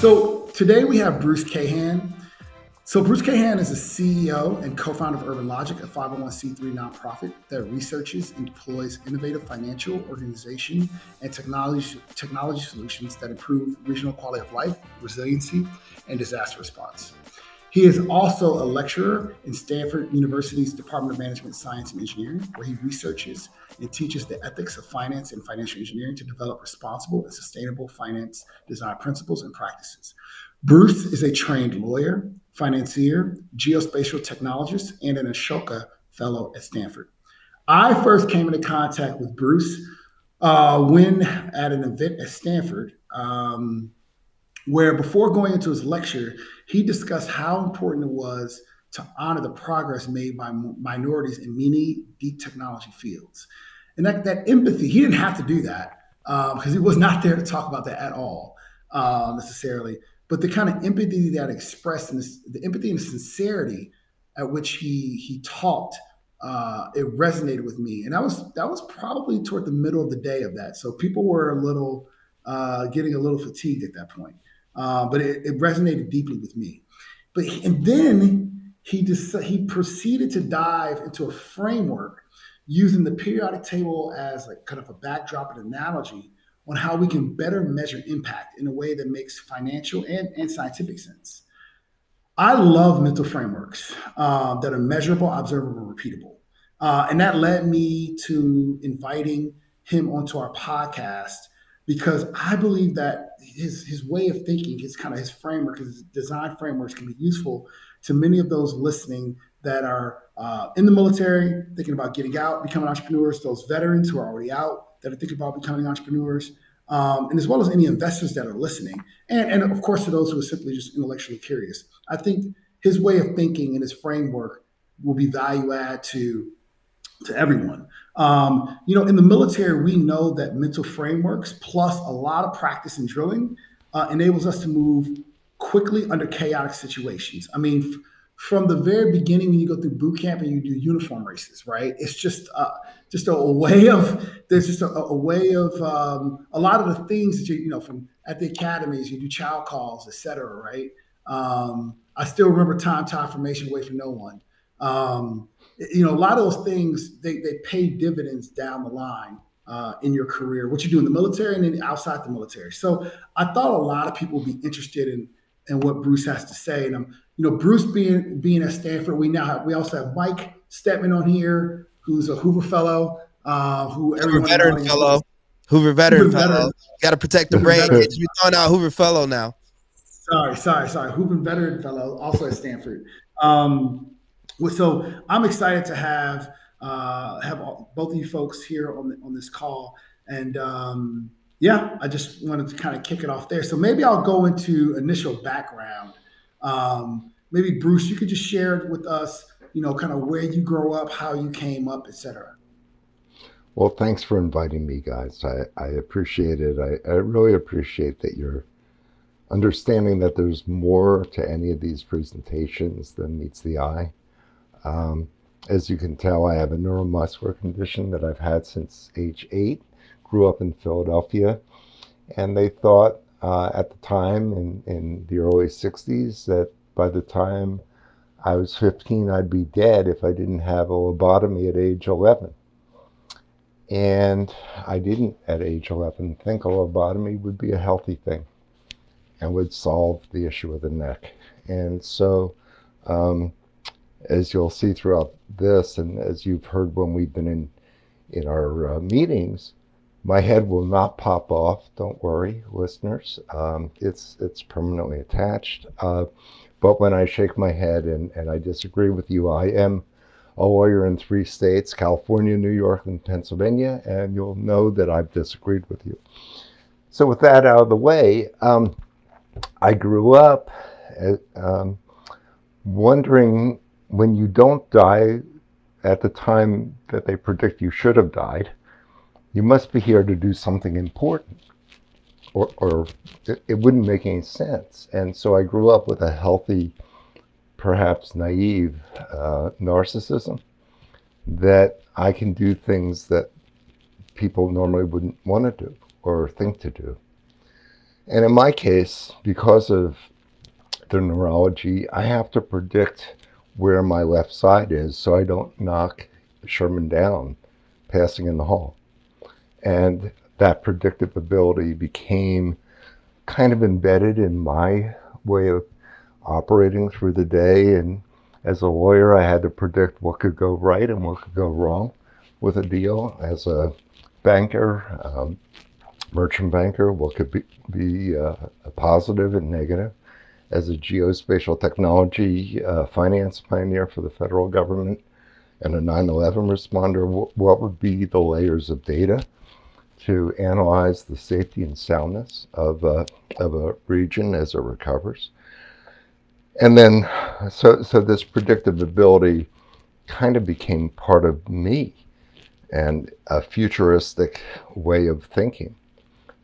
So today we have Bruce Cahan. So Bruce Cahan is the CEO and co-founder of Urban Logic, a 501c3 nonprofit that researches and deploys innovative financial, organization, and technology technology solutions that improve regional quality of life, resiliency, and disaster response. He is also a lecturer in Stanford University's Department of Management Science and Engineering, where he researches and teaches the ethics of finance and financial engineering to develop responsible and sustainable finance design principles and practices. Bruce is a trained lawyer, financier, geospatial technologist, and an Ashoka Fellow at Stanford. I first came into contact with Bruce uh, when at an event at Stanford. Um, where before going into his lecture, he discussed how important it was to honor the progress made by minorities in many deep technology fields. And that, that empathy, he didn't have to do that because um, he was not there to talk about that at all uh, necessarily. But the kind of empathy that expressed and the empathy and sincerity at which he he talked, uh, it resonated with me. And that was that was probably toward the middle of the day of that. So people were a little uh, getting a little fatigued at that point uh, but it, it, resonated deeply with me. But and then he just he proceeded to dive into a framework using the periodic table as like kind of a backdrop and analogy on how we can better measure impact in a way that makes financial and, and scientific sense. I love mental frameworks um, that are measurable, observable, repeatable. Uh, and that led me to inviting him onto our podcast because I believe that his his way of thinking, his kind of his framework, his design frameworks can be useful to many of those listening that are uh, in the military, thinking about getting out, becoming entrepreneurs, those veterans who are already out that are thinking about becoming entrepreneurs, um, and as well as any investors that are listening, and, and of course to those who are simply just intellectually curious. I think his way of thinking and his framework will be value add to to everyone. Um, you know, in the military, we know that mental frameworks plus a lot of practice and drilling uh, enables us to move quickly under chaotic situations. I mean, from the very beginning, when you go through boot camp and you do uniform races, right? It's just uh, just a, way of there's just a, a way of um, a lot of the things that you you know from at the academies you do chow calls, etc. right? Um, I still remember time time formation away from no one. Um, you know, a lot of those things they, they pay dividends down the line uh, in your career, what you do in the military and then outside the military. So I thought a lot of people would be interested in in what Bruce has to say. And um, you know, Bruce being being at Stanford, we now have we also have Mike Stepman on here, who's a Hoover Fellow, uh, who Hoover veteran fellow. Hoover veteran Hoover fellow. Veteran. Got to protect the brain. You're throwing out Hoover fellow now. Sorry, sorry, sorry. Hoover veteran fellow, also at Stanford. Um, so I'm excited to have uh, have all, both of you folks here on the, on this call, and um, yeah, I just wanted to kind of kick it off there. So maybe I'll go into initial background. Um, maybe Bruce, you could just share with us, you know, kind of where you grow up, how you came up, etc. Well, thanks for inviting me, guys. I, I appreciate it. I, I really appreciate that you're understanding that there's more to any of these presentations than meets the eye. Um, as you can tell, I have a neuromuscular condition that I've had since age eight. Grew up in Philadelphia, and they thought uh, at the time in, in the early 60s that by the time I was 15, I'd be dead if I didn't have a lobotomy at age 11. And I didn't at age 11 think a lobotomy would be a healthy thing and would solve the issue of the neck. And so um, as you'll see throughout this, and as you've heard when we've been in in our uh, meetings, my head will not pop off. Don't worry, listeners. Um, it's it's permanently attached. Uh, but when I shake my head and, and I disagree with you, I am a lawyer in three states California, New York, and Pennsylvania, and you'll know that I've disagreed with you. So, with that out of the way, um, I grew up uh, um, wondering when you don't die at the time that they predict you should have died, you must be here to do something important. Or, or it, wouldn't make any sense. And so I grew up with a healthy, perhaps naive uh, narcissism that I can do things that people normally wouldn't want to do or think to do. And in my case, because of the neurology, I have to predict where my left side is so I don't knock Sherman down passing in the hall. And that predictive ability became kind of embedded in my way of operating through the day. And as a lawyer, I had to predict what could go right and what could go wrong with a deal. As a banker, um, merchant banker, what could be, be uh, a positive and negative. As a geospatial technology uh, finance pioneer for the federal government and a 9 11 responder, what would be the layers of data to analyze the safety and soundness of, uh, of a region as it recovers? And then, so, so this predictive ability kind of became part of me and a futuristic way of thinking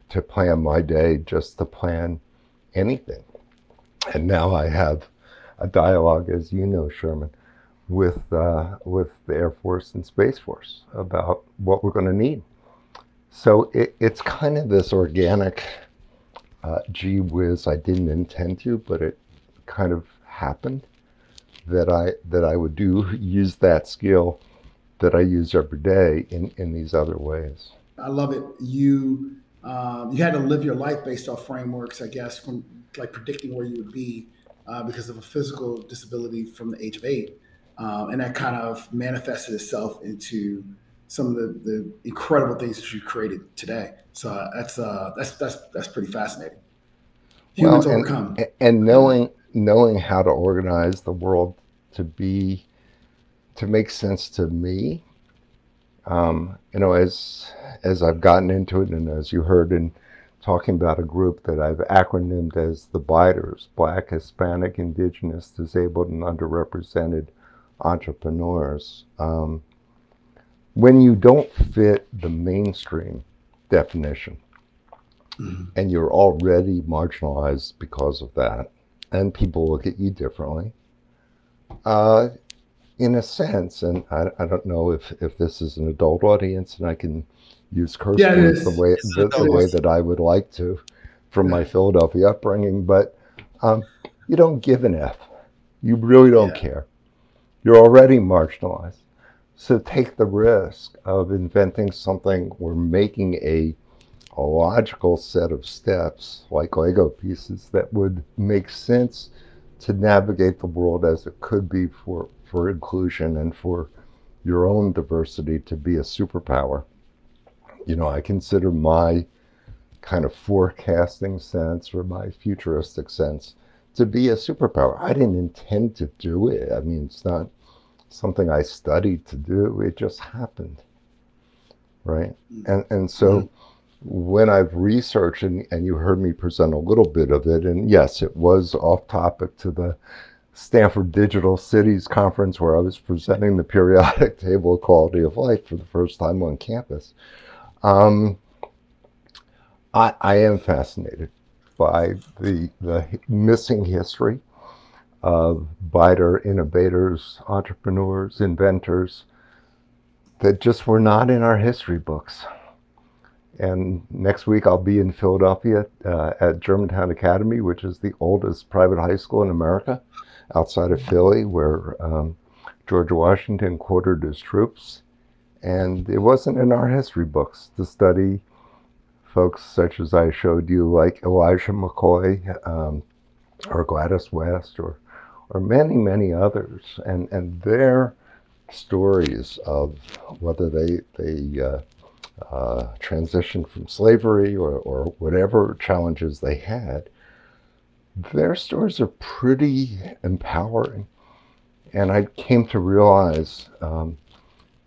to plan my day just to plan anything. And now I have a dialogue, as you know, Sherman, with uh, with the Air Force and Space Force about what we're going to need. So it, it's kind of this organic, uh, gee whiz, I didn't intend to, but it kind of happened that I that I would do use that skill that I use every day in, in these other ways. I love it. You um, you had to live your life based off frameworks, I guess, from like predicting where you would be uh, because of a physical disability from the age of eight, um, and that kind of manifested itself into some of the, the incredible things that you created today. So uh, that's uh, that's that's that's pretty fascinating. Humans well, and, overcome, and knowing knowing how to organize the world to be to make sense to me. Um, you know, as as I've gotten into it, and as you heard in talking about a group that I've acronymed as the BIDERS, Black, Hispanic, Indigenous, Disabled, and Underrepresented Entrepreneurs. Um, when you don't fit the mainstream definition, mm-hmm. and you're already marginalized because of that, and people look at you differently, uh, in a sense, and I, I don't know if, if this is an adult audience and I can use curse yeah, words the way the, the, way that I would like to from my Philadelphia upbringing, but um, you don't give an F. You really don't yeah. care. You're already marginalized. So take the risk of inventing something or making a, a logical set of steps like Lego pieces that would make sense to navigate the world as it could be for for inclusion and for your own diversity to be a superpower. You know, I consider my kind of forecasting sense or my futuristic sense to be a superpower. I didn't intend to do it. I mean, it's not something I studied to do. It just happened. Right? And and so mm-hmm. when I've researched and, and you heard me present a little bit of it, and yes, it was off topic to the Stanford Digital Cities Conference where I was presenting the periodic table of quality of life for the first time on campus. Um, I, I, am fascinated by the, the missing history of BIDER innovators, entrepreneurs, inventors that just were not in our history books. And next week I'll be in Philadelphia uh, at Germantown Academy, which is the oldest private high school in America outside of Philly, where um, George Washington quartered his troops. And it wasn't in our history books to study folks such as I showed you, like Elijah McCoy um, or Gladys West or, or many, many others. And, and their stories of whether they, they uh, uh, transitioned from slavery or, or whatever challenges they had their stories are pretty empowering. And I came to realize um,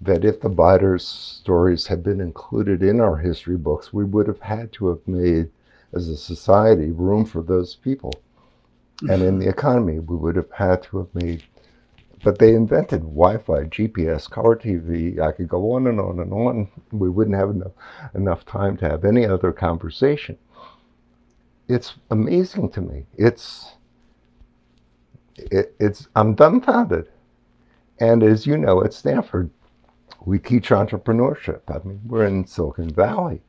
that if the BIDERS stories had been included in our history books, we would have had to have made, as a society, room for those people. And in the economy, we would have had to have made. But they invented Wi Fi, GPS, color TV. I could go on and on and on. We wouldn't have enough, enough time to have any other conversation it's amazing to me. It's it, it's I'm dumbfounded. And as you know, at Stanford, we teach entrepreneurship. I mean, we're in Silicon Valley.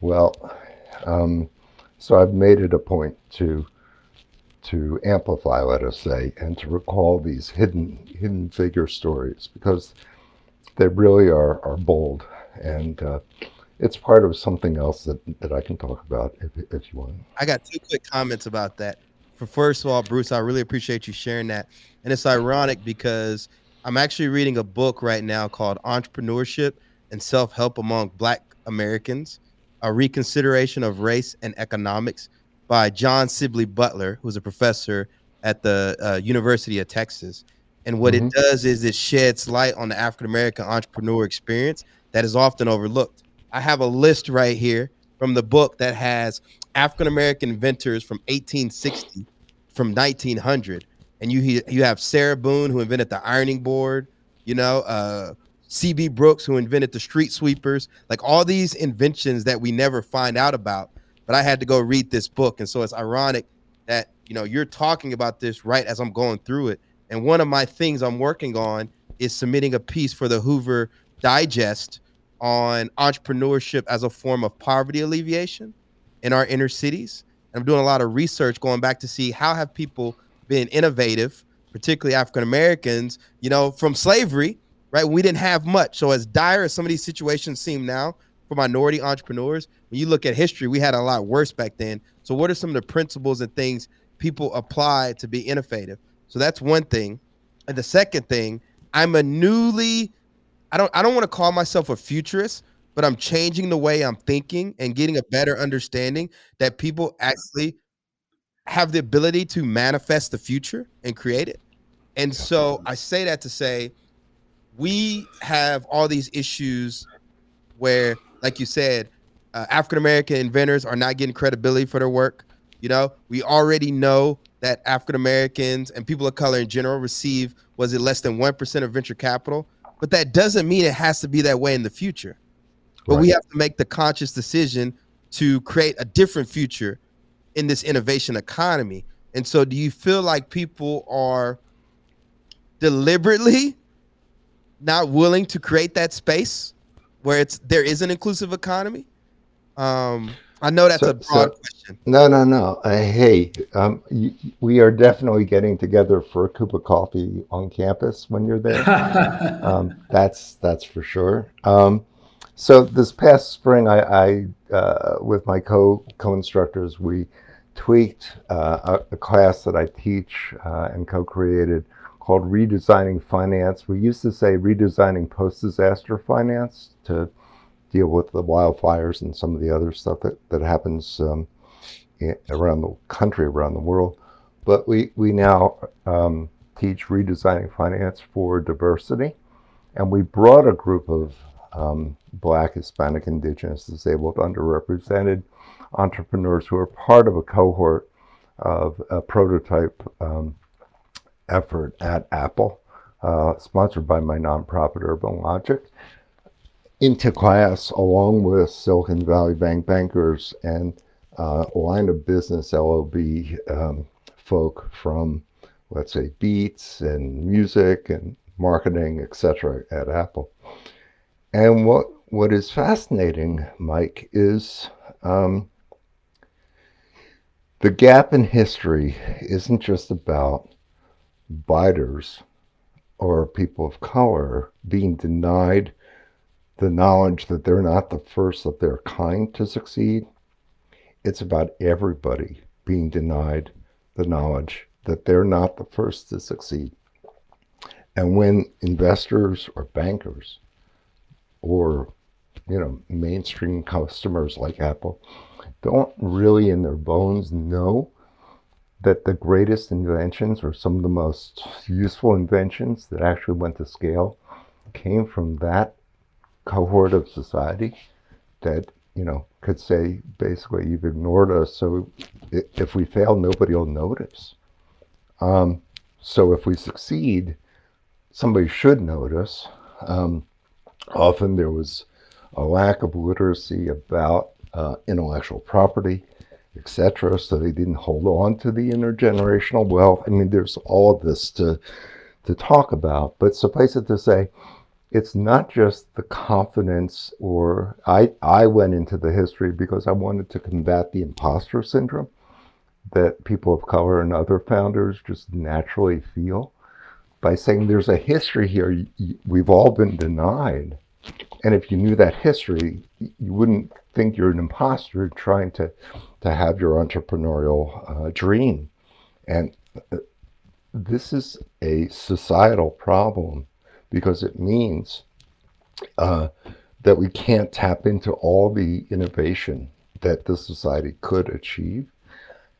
Well, um, So I've made it a point to to amplify, let us say, and to recall these hidden hidden figure stories because they really are are bold and uh, it's part of something else that, that I can talk about if, if you want. I got two quick comments about that. For first of all, Bruce, I really appreciate you sharing that. And it's ironic because I'm actually reading a book right now called Entrepreneurship and Self Help Among Black Americans A Reconsideration of Race and Economics by John Sibley Butler, who's a professor at the uh, University of Texas. And what mm-hmm. it does is it sheds light on the African American entrepreneur experience that is often overlooked. I have a list right here from the book that has African American inventors from 1860 from 1900 and you you have Sarah Boone who invented the ironing board, you know, uh, CB Brooks who invented the street sweepers, like all these inventions that we never find out about. But I had to go read this book, and so it's ironic that you know you're talking about this right as I'm going through it. And one of my things I'm working on is submitting a piece for the Hoover Digest on entrepreneurship as a form of poverty alleviation in our inner cities. And I'm doing a lot of research going back to see how have people been innovative, particularly African Americans, you know, from slavery, right? We didn't have much. So as dire as some of these situations seem now for minority entrepreneurs, when you look at history, we had a lot worse back then. So what are some of the principles and things people apply to be innovative? So that's one thing. And the second thing, I'm a newly I don't I don't want to call myself a futurist, but I'm changing the way I'm thinking and getting a better understanding that people actually have the ability to manifest the future and create it. And so I say that to say we have all these issues where, like you said, uh, African American inventors are not getting credibility for their work. You know, we already know that African Americans and people of color in general receive was it less than one percent of venture capital but that doesn't mean it has to be that way in the future. But right. we have to make the conscious decision to create a different future in this innovation economy. And so, do you feel like people are deliberately not willing to create that space where it's there is an inclusive economy? Um, I know that's so, a broad so, question. No, no, no. Uh, hey, um, y- we are definitely getting together for a cup of coffee on campus when you're there. um, that's that's for sure. Um, so this past spring, I, I uh, with my co co instructors, we tweaked uh, a, a, class that I teach uh, and co created called Redesigning Finance. We used to say redesigning post disaster finance to deal with the wildfires and some of the other stuff that, that happens um, in, around the country, around the world. But we, we now um, teach redesigning finance for diversity. And we brought a group of um, Black, Hispanic, Indigenous, disabled, underrepresented entrepreneurs who are part of a cohort of a prototype um, effort at Apple, uh, sponsored by my nonprofit Urban Logic into class along with Silicon Valley Bank bankers and uh, line of business LOB um, folk from, let's say, beats and music and marketing, etc., at Apple. And what what is fascinating, Mike, is um, the gap in history isn't just about BIDERS or people of color being denied the knowledge that they're not the first of their kind to succeed. It's about everybody being denied the knowledge that they're not the first to succeed. And when investors or bankers or you know mainstream customers like Apple don't really in their bones know that the greatest inventions or some of the most useful inventions that actually went to scale came from that cohort of society that you know could say basically you've ignored us so if we fail nobody will notice. Um, so if we succeed somebody should notice. Um, often there was a lack of literacy about uh, intellectual property etc so they didn't hold on to the intergenerational wealth. I mean there's all of this to to talk about but suffice it to say it's not just the confidence or I I went into the history because I wanted to combat the imposter syndrome that people of color and other founders just naturally feel by saying there's a history here. We've all been denied. And if you knew that history you wouldn't think you're an imposter trying to to have your entrepreneurial uh, dream. And uh, this is a societal problem because it means uh, that we can't tap into all the innovation that the society could achieve.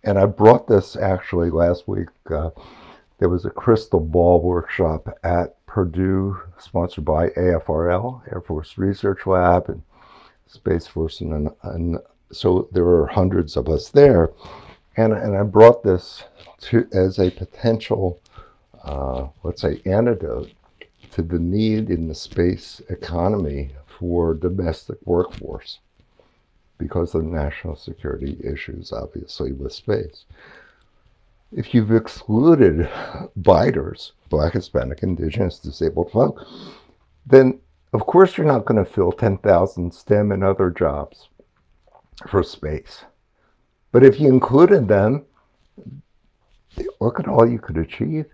And I brought this actually last week. Uh, there was a crystal ball workshop at Purdue, sponsored by AFRL, Air Force Research Lab, and Space Force, and, and so there were hundreds of us there. And, and I brought this to as a potential, uh, let's say, antidote to the need in the space economy for domestic workforce because of national security issues, obviously, with space. If you've excluded BIDERS, Black, Hispanic, Indigenous, disabled folk, then of course you're not going to fill 10,000 STEM and other jobs for space. But if you included them, look at all you could achieve.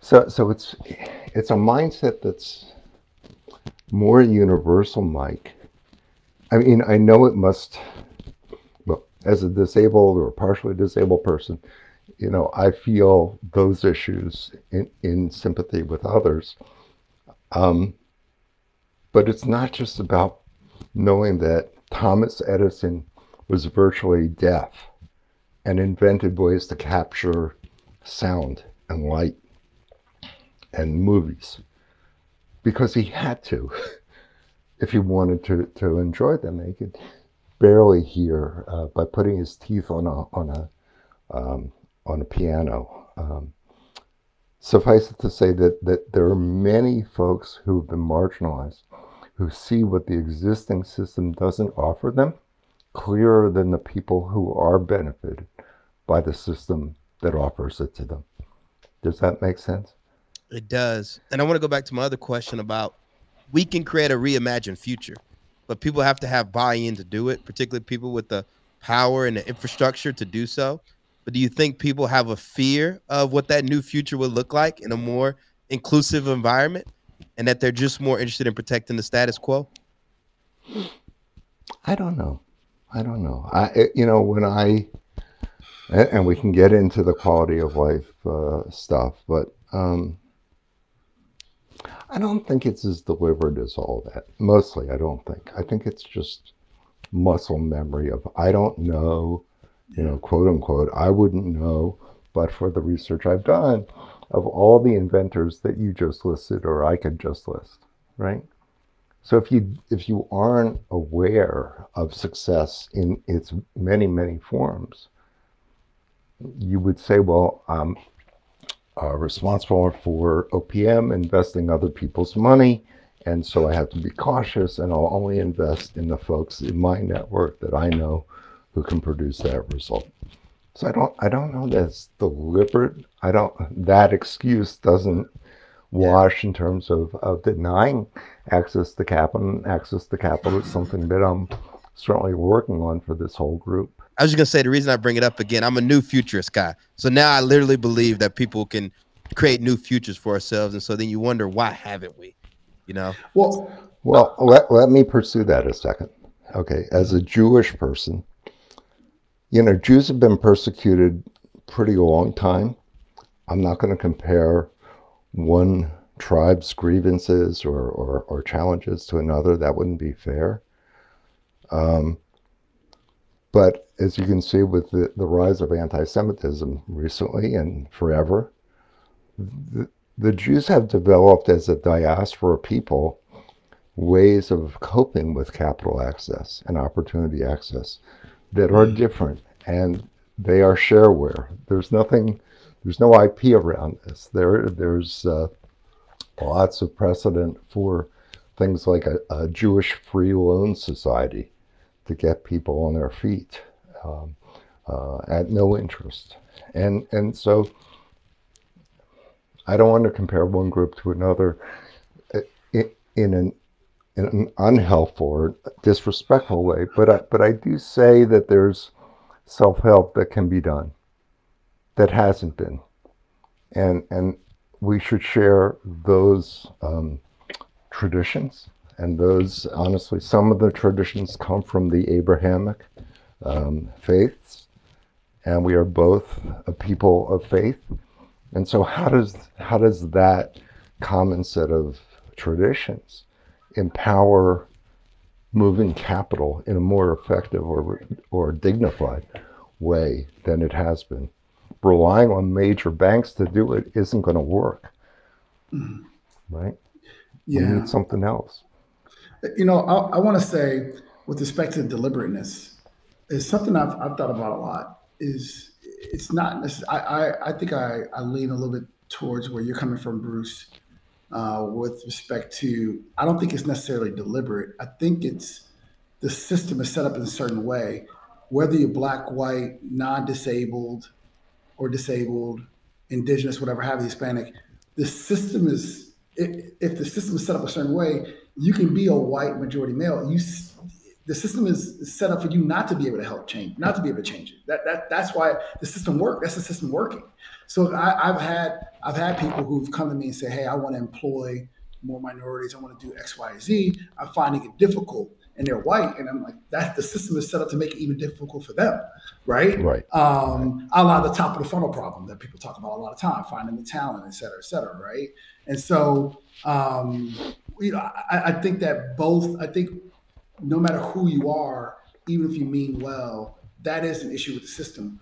So, so it's it's a mindset that's more universal, Mike. I mean, I know it must. Well, as a disabled or partially disabled person, you know, I feel those issues in, in sympathy with others. Um, but it's not just about knowing that Thomas Edison was virtually deaf and invented ways to capture sound and light and movies because he had to if he wanted to, to enjoy them. He could barely hear uh, by putting his teeth on a on a um, on a piano. Um, suffice it to say that that there are many folks who have been marginalized who see what the existing system doesn't offer them clearer than the people who are benefited by the system that offers it to them. Does that make sense? It does. And I want to go back to my other question about we can create a reimagined future, but people have to have buy in to do it, particularly people with the power and the infrastructure to do so. But do you think people have a fear of what that new future would look like in a more inclusive environment and that they're just more interested in protecting the status quo? I don't know. I don't know. I, you know, when I, and we can get into the quality of life uh, stuff, but um, I don't think it's as deliberate as all that. Mostly, I don't think. I think it's just muscle memory of I don't know, you know, quote unquote, I wouldn't know, but for the research I've done of all the inventors that you just listed or I could just list, right? So if you if you aren't aware of success in its many many forms, you would say, well, I'm uh, responsible for OPM investing other people's money, and so I have to be cautious, and I'll only invest in the folks in my network that I know who can produce that result. So I don't I don't know that's deliberate. I don't that excuse doesn't wash in terms of, of denying access to capital. Access to capital is something that I'm certainly working on for this whole group. I was just gonna say the reason I bring it up again, I'm a new futurist guy. So now I literally believe that people can create new futures for ourselves. And so then you wonder why haven't we? You know? Well well let, let me pursue that a second. Okay. As a Jewish person, you know, Jews have been persecuted pretty long time. I'm not going to compare one tribe's grievances or, or, or challenges to another. That wouldn't be fair. Um, but as you can see with the, the rise of anti Semitism recently and forever, the, the Jews have developed as a diaspora people ways of coping with capital access and opportunity access that are different and they are shareware. There's nothing there's no IP around this. There, there's uh, lots of precedent for things like a, a, Jewish free loan society to get people on their feet um, uh, at no interest, and and so I don't want to compare one group to another. In an in an unhelpful or disrespectful way, but I, but I do say that there's self help that can be done that hasn't been, and and we should share those um, traditions and those honestly some of the traditions come from the Abrahamic um, faiths, and we are both a people of faith, and so how does how does that common set of traditions empower moving capital in a more effective or, or dignified way than it has been. Relying on major banks to do it isn't going to work, right? Yeah. We need something else. You know, I, I want to say, with respect to deliberateness, is something I've, I've thought about a lot. Is it's not I, I, I think I, I lean a little bit towards where you're coming from, Bruce, uh, with respect to, I don't think it's necessarily deliberate. I think it's the system is set up in a certain way, whether you're black, white, non disabled, or disabled, indigenous, whatever have you, Hispanic. The system is, if the system is set up a certain way, you can be a white majority male. You the system is set up for you not to be able to help change, not to be able to change it. That, that that's why the system works. That's the system working. So I, have had I've had people who've come to me and say, "Hey, I want to employ more minorities. I want to do X, Y, Z. I'm finding it difficult." And they're white, and I'm like, that the system is set up to make it even difficult for them, right? Right. Um, a lot of the top of the funnel problem that people talk about a lot of time, finding the talent, et cetera, et cetera, right? And so, um, you know, I, I think that both. I think no matter who you are, even if you mean well, that is an issue with the system.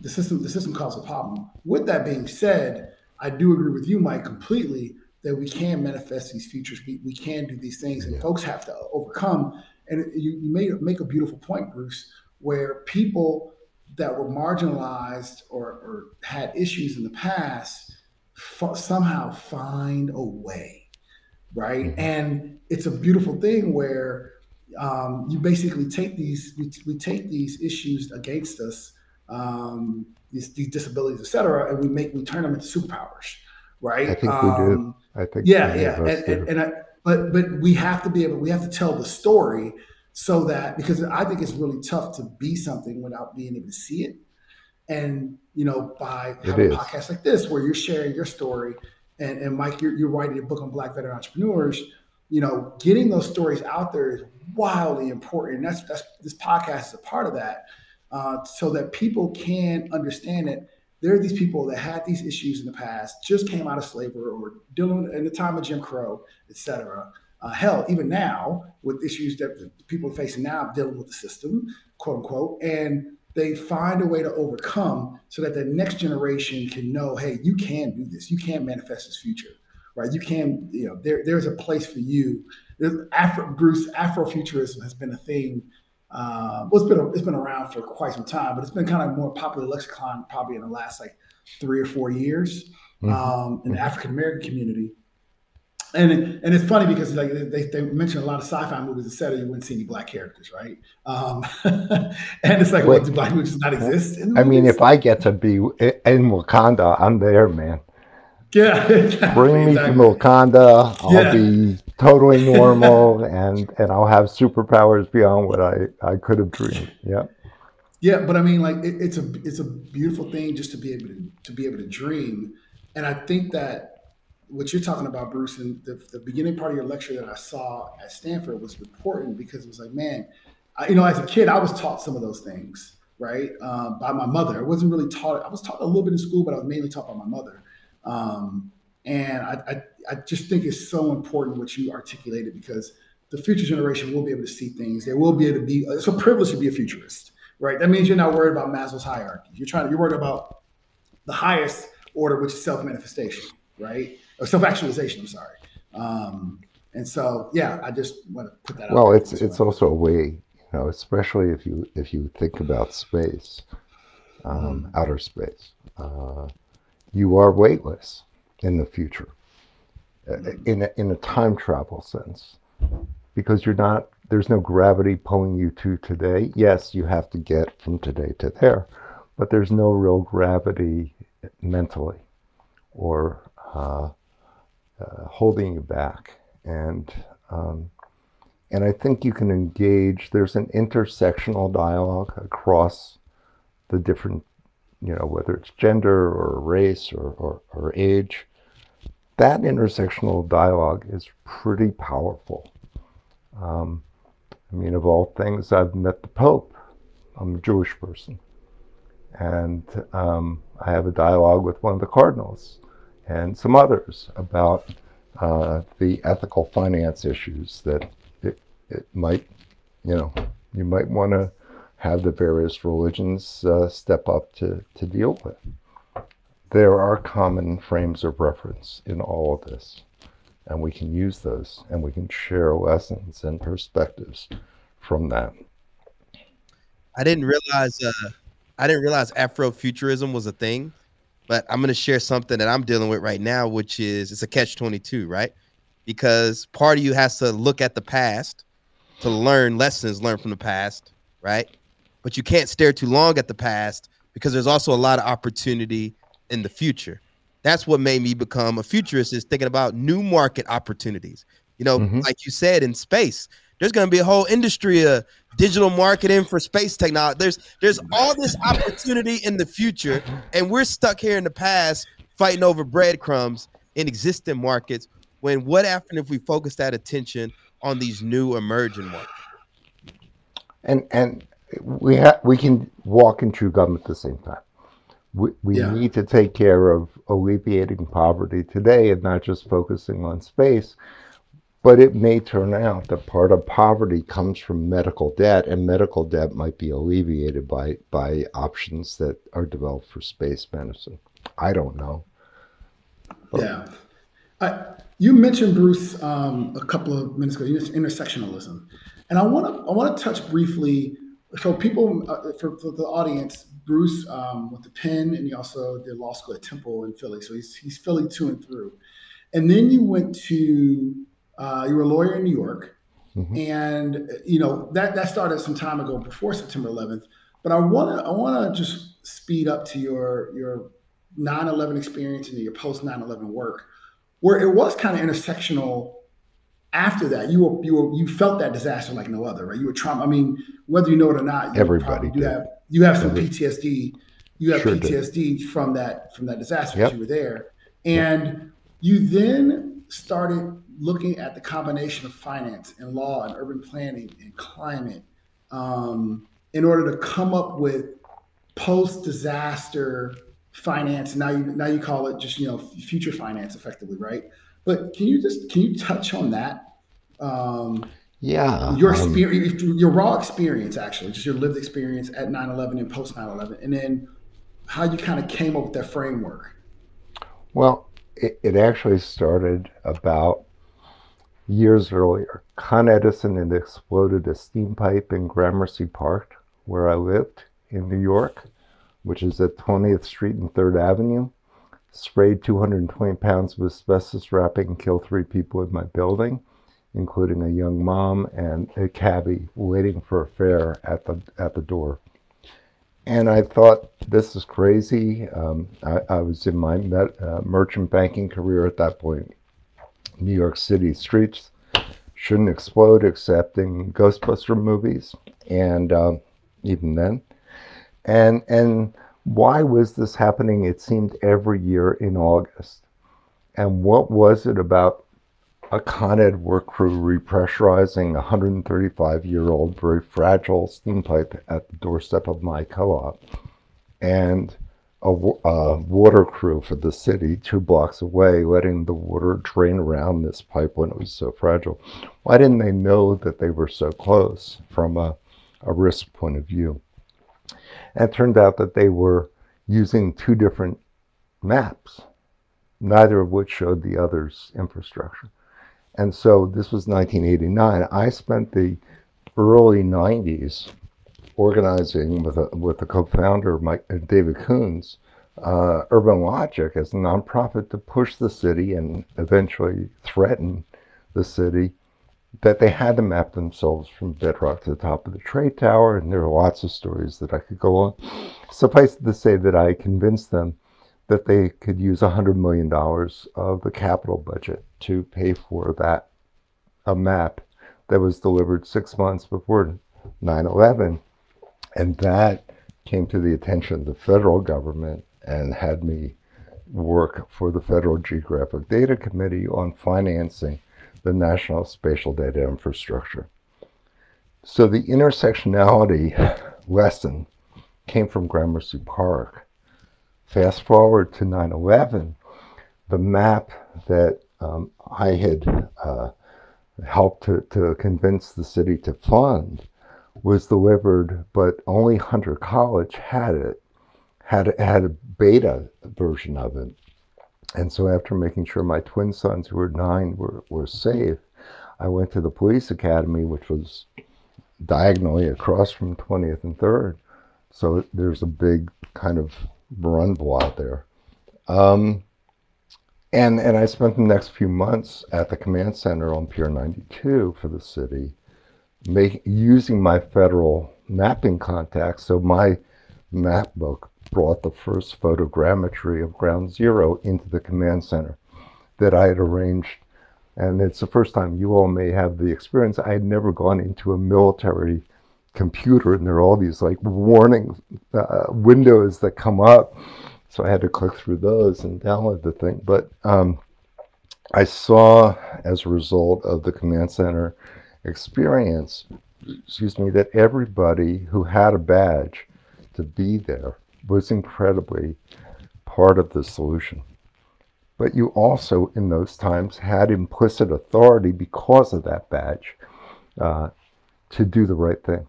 The system, the system causes a problem. With that being said, I do agree with you, Mike, completely that we can manifest these futures. We, we can do these things, and yeah. folks have to overcome. And you, you made make a beautiful point, Bruce, where people that were marginalized or, or had issues in the past f- somehow find a way, right? Mm-hmm. And it's a beautiful thing where um, you basically take these we, we, take these issues against us um, these, these, disabilities et cetera and we make we turn them into superpowers right? I think um, we do. Um, i think yeah yeah and, and, and I, but but we have to be able we have to tell the story so that because i think it's really tough to be something without being able to see it. And you know by having a podcast like this where you're sharing your story and, and mike you're, you're writing a book on black veteran entrepreneurs you know, getting those stories out there is wildly important. That's that's this podcast is a part of that, uh, so that people can understand it. there are these people that had these issues in the past, just came out of slavery or dealing in the time of Jim Crow, et cetera. Uh, hell, even now with issues that people are facing now, dealing with the system, quote unquote, and they find a way to overcome so that the next generation can know, hey, you can do this. You can manifest this future right? You can, you know, there, there's a place for you. Afro, Bruce, Afrofuturism has been a thing. Uh, well, it's been a, it's been around for quite some time, but it's been kind of more popular lexicon probably in the last like three or four years mm-hmm. um, in the African American community. And and it's funny because like they, they mention a lot of sci-fi movies, etc. You wouldn't see any black characters, right? Um, and it's like, Wait, well, do black movies not exist? I mean, if I get to be in Wakanda, I'm there, man. Yeah. Exactly, Bring me exactly. to Wakanda. I'll yeah. be totally normal and and I'll have superpowers beyond what I I could have dreamed. Yeah. Yeah, but I mean, like it, it's a it's a beautiful thing just to be able to to be able to dream, and I think that what you're talking about, Bruce, and the, the beginning part of your lecture that I saw at Stanford was important because it was like, man, I, you know, as a kid, I was taught some of those things, right, um, by my mother. I wasn't really taught. I was taught a little bit in school, but I was mainly taught by my mother. Um, and I, I, I, just think it's so important what you articulated because the future generation will be able to see things. They will be able to be. It's a privilege to be a futurist, right? That means you're not worried about Maslow's hierarchy. You're trying. You're worried about the highest order, which is self manifestation, right, or self actualization. I'm sorry. Um, and so, yeah, I just want to put that. Out there. Well, it's it's well. also a way, you know, especially if you if you think about space, um, mm-hmm. outer space. Uh, you are weightless in the future uh, in a, in a time travel sense. Because you're not there's no gravity pulling you to today. Yes you have to get from today to there but there's no real gravity mentally or uh, uh, holding you back. And um, and I think you can engage. There's an intersectional dialogue across the different, you know, whether it's gender or race or, or, or age. That intersectional dialogue is pretty powerful. Um, I mean, of all things, I've met the Pope. I'm a Jewish person. And um, I have a dialogue with one of the cardinals and some others about uh, the ethical finance issues that it, it might, you know, you might want to have the various religions uh, step up to, to deal with. There are common frames of reference in all of this, and we can use those and we can share lessons and perspectives from that. I didn't realize uh, I didn't realize Afrofuturism was a thing, but I'm going to share something that I'm dealing with right now, which is it's a catch 22, right? Because part of you has to look at the past to learn lessons learned from the past, right? But you can't stare too long at the past because there's also a lot of opportunity in the future. That's what made me become a futurist is thinking about new market opportunities. You know, mm-hmm. like you said in space, there's going to be a whole industry of digital marketing for space technology. There's there's all this opportunity in the future, and we're stuck here in the past fighting over breadcrumbs in existing markets. When what happened if we focus that attention on these new emerging markets? And and we have we can walk and chew gum at the same time. We, we yeah. need to take care of alleviating poverty today and not just focusing on space but it may turn out that part of poverty comes from medical debt, and medical debt might be alleviated by, by options that are developed for space medicine. I don't know. But, yeah. I, you mentioned Bruce um, a couple of minutes ago. You mentioned intersectionalism, and I want to I want to touch briefly. So, people uh, for, for, the audience, Bruce um, went to Penn, and he also did law school at Temple in Philly. So he's he's Philly to and through. And then you went to uh, you were a lawyer in New York, mm-hmm. and you know that that started some time ago before September 11th. But I want to I want to just speed up to your your 9/11 experience and your post 9/11 work, where it was kind of intersectional. After that, you were you were you felt that disaster like no other, right? You were trauma. I mean, whether you know it or not, you everybody do have you have some PTSD. You have sure PTSD did. from that from that disaster yep. you were there, and yep. you then started looking at the combination of finance and law and urban planning and climate um, in order to come up with post disaster finance. Now you now you call it just you know future finance effectively, right? But can you just can you touch on that? Um, yeah, your um, experience, your raw experience, actually, just your lived experience at 9/11 and post 9/11, and then how you kind of came up with that framework. Well, it, it actually started about years earlier. Con Edison had exploded a steam pipe in Gramercy Park, where I lived in New York, which is at 20th Street and 3rd Avenue. Sprayed 220 pounds of asbestos wrapping and killed three people in my building, including a young mom and a cabbie waiting for a fare at the at the door. And I thought this is crazy. Um, I, I, was in my met, uh, merchant banking career at that point New York City streets shouldn't explode except in Ghostbuster movies, and uh, even then. And and why was this happening? It seemed every year in August. And what was it about a Con Ed work crew repressurizing a 135 year old, very fragile steam pipe at the doorstep of my co op? And a, a, water crew for the city two blocks away, letting the water drain around this pipe when it was so fragile. Why didn't they know that they were so close from a, a risk point of view? And it turned out that they were using two different maps, neither of which showed the other's infrastructure. And so this was 1989. I spent the early 90s organizing with a with the co-founder Mike uh, David Coons, uh, Urban Logic as a nonprofit to push the city and eventually threaten the city that they had to map themselves from bedrock to the top of the trade tower. And there are lots of stories that I could go on. Suffice to say that I convinced them that they could use $100 million of the capital budget to pay for that a map that was delivered six months before 9 11. And that came to the attention of the federal government and had me work for the Federal Geographic Data Committee on financing the National Spatial Data Infrastructure. So the intersectionality lesson came from Gramercy Park. Fast forward to 9 11, the map that um, I had uh, helped to, to convince the city to fund was delivered, but only Hunter College had it, had, had a beta version of it. And so after making sure my twin sons, who were nine, were, were safe, I went to the police academy, which was diagonally across from 20th and 3rd. So there's a big kind of Brunville out there. Um, and, and I spent the next few months at the command center on Pier 92 for the city, make, using my federal mapping contacts. So my map book brought the first photogrammetry of ground zero into the command center that I had arranged. And it's the first time you all may have the experience. I had never gone into a military computer, and there are all these like warning uh, windows that come up. So I had to click through those and download the thing. But um, I saw, as a result of the command center experience, excuse me, that everybody who had a badge to be there was incredibly part of the solution. But you also, in those times, had implicit authority because of that badge uh, to do the right thing.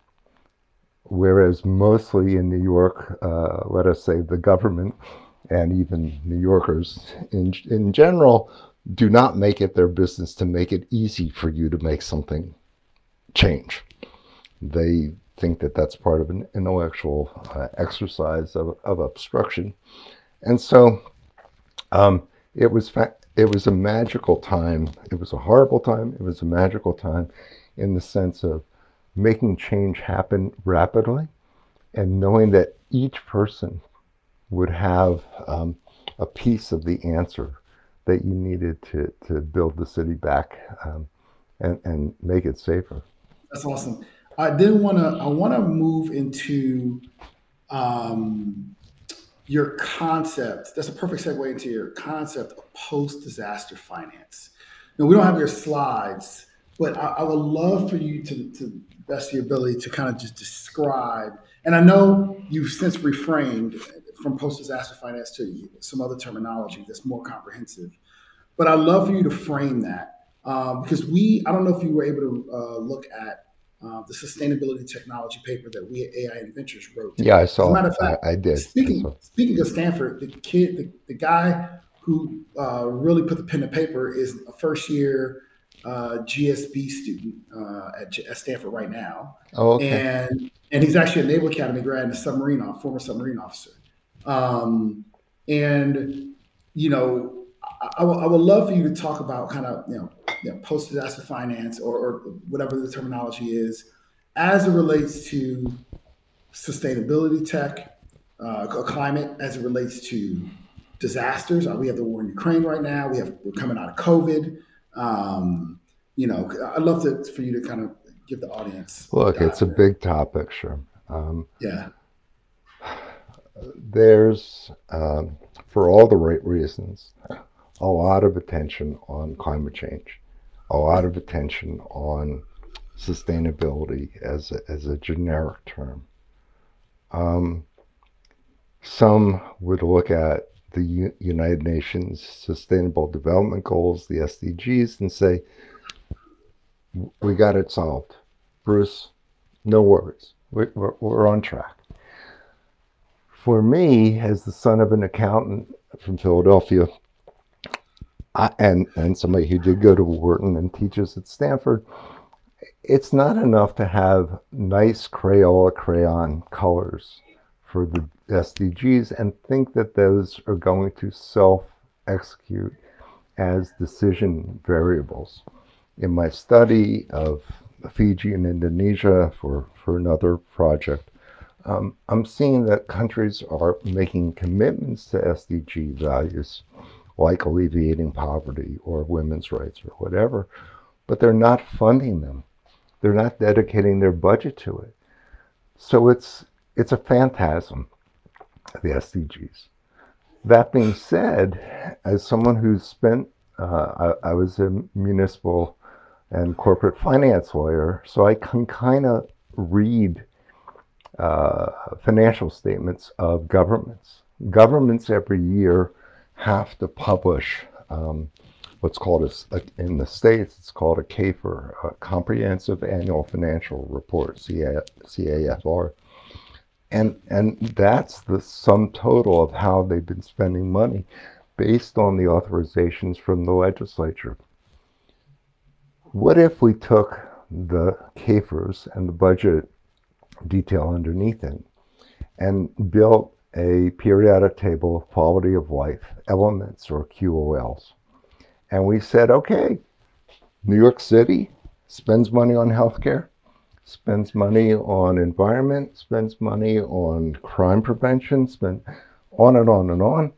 Whereas mostly in New York, uh, let us say the government and even New Yorkers in, in general do not make it their business to make it easy for you to make something change. They think that that's part of an intellectual uh, exercise of, of obstruction. And so um, it was fa- it was a magical time. It was a horrible time. It was a magical time in the sense of making change happen rapidly and knowing that each person would have um, a piece of the answer that you needed to, to build the city back um, and, and make it safer. That's awesome. I did want to. I want to move into um, your concept. That's a perfect segue into your concept of post-disaster finance. Now we don't have your slides, but I, I would love for you to, to best your ability to kind of just describe. And I know you've since reframed from post-disaster finance to some other terminology that's more comprehensive. But I'd love for you to frame that um, because we. I don't know if you were able to uh, look at uh, the sustainability technology paper that we at AIN Ventures wrote. Yeah, I saw. matter of fact, I, I did. Speaking I speaking of Stanford, the kid, the, the guy who uh, really put the pen to paper is a first year uh, GSB student uh, at, at, Stanford right now. Oh, okay. And and he's actually a Naval Academy grad and a submarine former submarine officer. Um, and you know, I, I would love for you to talk about kind of you know you know, post disaster finance or, or, whatever the terminology is as it relates to sustainability tech, uh, climate, as it relates to disasters. Uh, we have the war in Ukraine right now. We have we're coming out of COVID. Um, you know, I'd love to, for you to kind of give the audience. Look, it's a big topic, sure. Um, yeah. There's, um, for all the right reasons, a lot of attention on climate change a lot of attention on sustainability as a, as a generic term. Um, some would look at the U- United Nations Sustainable Development Goals, the SDGs, and say, we got it solved. Bruce, no worries. We're, we're, we're on track. For me, as the son of an accountant from Philadelphia, I, and and somebody who did go to Wharton and teaches at Stanford, it's not enough to have nice Crayola crayon colors for the SDGs and think that those are going to self execute as decision variables. In my study of Fiji and Indonesia for, for another project, um, I'm seeing that countries are making commitments to SDG values like alleviating poverty or women's rights or whatever. but they're not funding them. They're not dedicating their budget to it. So it's it's a phantasm, the SDGs. That being said, as someone who's spent, uh, I, I was a municipal and corporate finance lawyer, so I can kind of read uh, financial statements of governments. Governments every year have to publish um, what's called a, in the states it's called a CAFR, a Comprehensive Annual Financial Report, CAFR, and and that's the sum total of how they've been spending money, based on the authorizations from the legislature. What if we took the CAFRs and the budget detail underneath it and built a periodic table of quality of life elements or QOLs? And we said, okay, New York City spends money on healthcare, spends money on environment, spends money on crime prevention, spend on and on and on.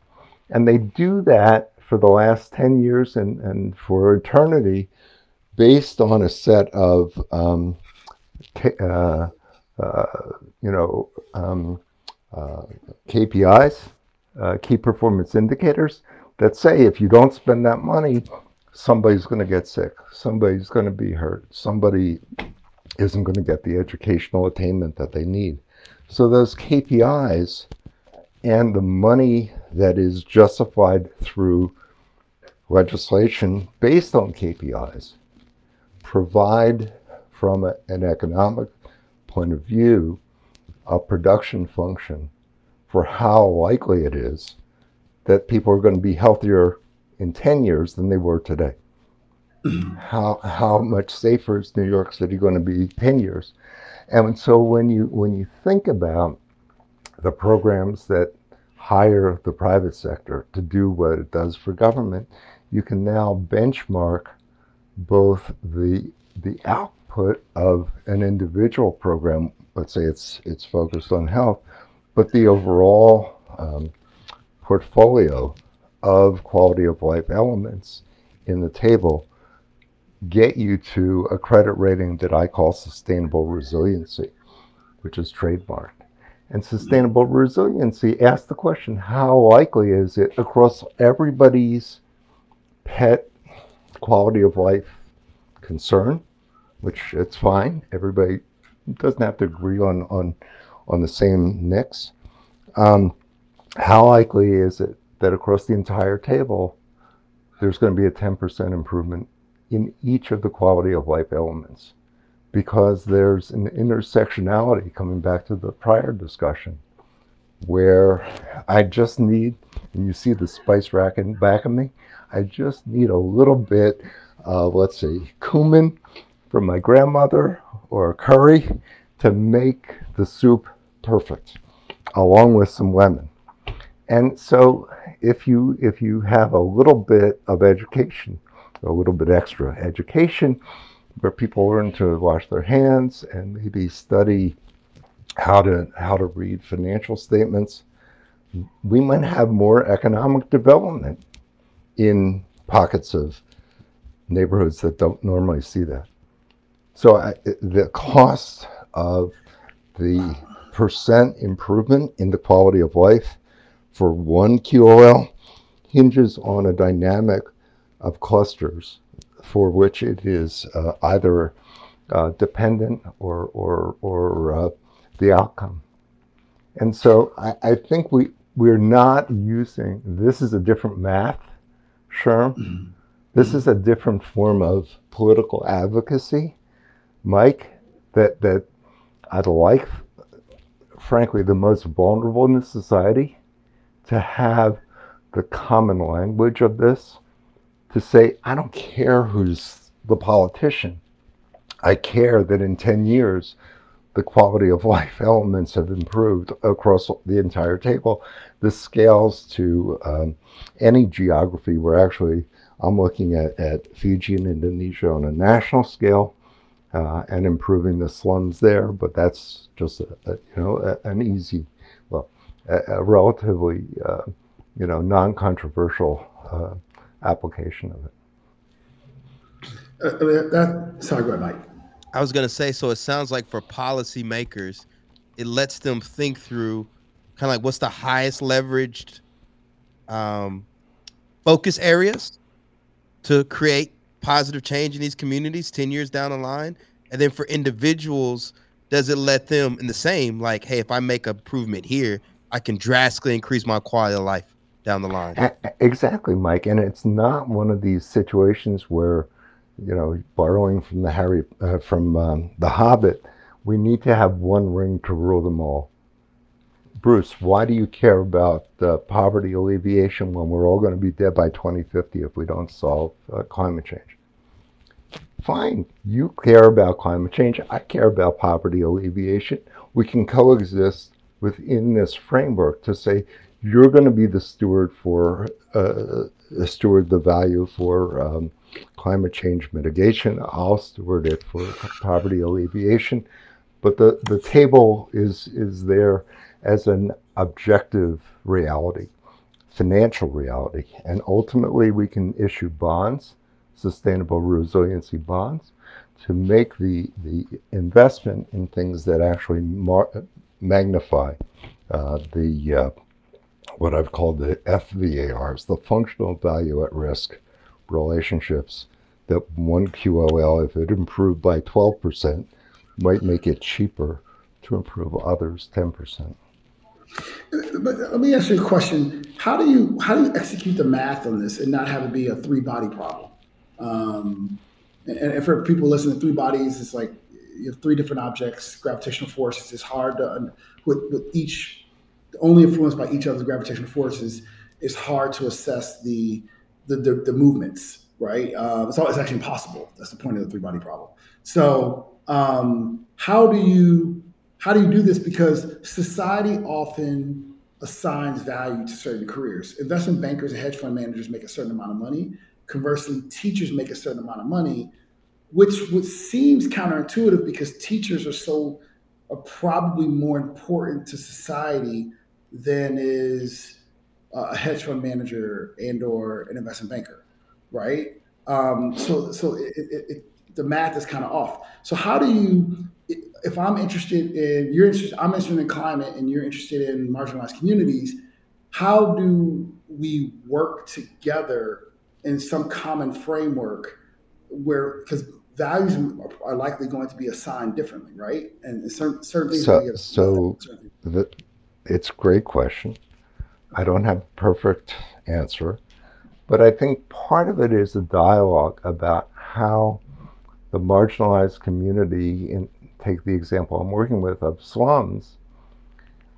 And they do that for the last 10 years and, and for eternity based on a set of, um, uh, uh, you know, um, uh, KPIs, uh, key performance indicators that say if you don't spend that money, somebody's going to get sick, somebody's going to be hurt, somebody isn't going to get the educational attainment that they need. So those KPIs and the money that is justified through legislation based on KPIs provide from a, an economic point of view a production function for how likely it is that people are going to be healthier in 10 years than they were today. How how much safer is New York City going to be 10 years? And so when you when you think about the programs that hire the private sector to do what it does for government, you can now benchmark both the the output of an individual program, let's say it's it's focused on health, but the overall um, portfolio of quality of life elements in the table get you to a credit rating that I call sustainable resiliency, which is trademarked. And sustainable resiliency asks the question how likely is it across everybody's pet quality of life concern, which it's fine. Everybody doesn't have to agree on, on, on the same mix. Um, how likely is it that across the entire table, there's going to be a 10% improvement in each of the quality of life elements? Because there's an intersectionality coming back to the prior discussion where I just need, and you see the spice rack in back of me, I just need a little bit of, let's say, cumin from my grandmother or curry to make the soup perfect, along with some lemon. And so if you if you have a little bit of education, a little bit extra education, where people learn to wash their hands and maybe study how to how to read financial statements, we might have more economic development in pockets of neighborhoods that don't normally see that. So I, the cost of the percent improvement in the quality of life for one QOL hinges on a dynamic of clusters for which it is uh, either uh, dependent or, or, or uh, the outcome. And so I, I, think we, we're not using, this is a different math, Sherm. Mm-hmm. This is a different form of political advocacy, Mike, that, that I'd like, frankly, the most vulnerable in the society to have the common language of this to say, I don't care who's the politician. I care that in 10 years, the quality of life elements have improved across the entire table. This scales to um, any geography where actually I'm looking at, at Fiji and Indonesia on a national scale uh, and improving the slums there, but that's just a, a you know a, an easy a, a relatively, uh, you know, non-controversial uh, application of it. Uh, that, sorry, go ahead, Mike. I was going to say, so it sounds like for policymakers, it lets them think through kind of like what's the highest leveraged um, focus areas to create positive change in these communities 10 years down the line. And then for individuals, does it let them in the same, like, hey, if I make improvement here, I can drastically increase my quality of life down the line? Exactly, Mike. And it's not one of these situations where you know, borrowing from the Harry uh, from um, the Hobbit, we need to have one ring to rule them all. Bruce, why do you care about uh, poverty alleviation when we're all going to be dead by 2050 if we don't solve uh, climate change? Fine, you care about climate change. I care about poverty alleviation. We can coexist within this framework to say you're going to be the steward for uh, steward the value for um, climate change mitigation. I'll steward it for poverty alleviation. But the, the table is, is there as an objective reality, financial reality. And ultimately, we can issue bonds, sustainable resiliency bonds, to make the, the investment in things that actually mar- magnify uh, the uh, what I've called the FVARs, the functional value at risk relationships that one QOL, if it improved by 12%, might make it cheaper to improve others 10%. But let me ask you a question. How do you how do you execute the math on this and not have it be a three body problem? Um, and, and, for people listening, three bodies is like you have three different objects, gravitational forces. It's hard to with, with each only influenced by each other's gravitational forces. It's hard to assess the the, the, the movements, right? Uh, it's, all, it's actually impossible. That's the point of the three body problem. So um, how do you how do you do this? Because society often assigns value to certain careers. Investment bankers and hedge fund managers make a certain amount of money. Conversely, teachers make a certain amount of money, which which seems counterintuitive because teachers are so are probably more important to society than is a hedge fund manager and or an investment banker, right? Um, so so it, it, it, the math is kind of off. So how do you, if I'm interested in you're interested, I'm interested in climate, and you're interested in marginalized communities, how do we work together in some common framework where because values are likely going to be assigned differently, right? And certain, certain things. So, so the, it's a great question. I don't have a perfect answer, but I think part of it is a dialogue about how the marginalized community, in, take the example I'm working with of slums,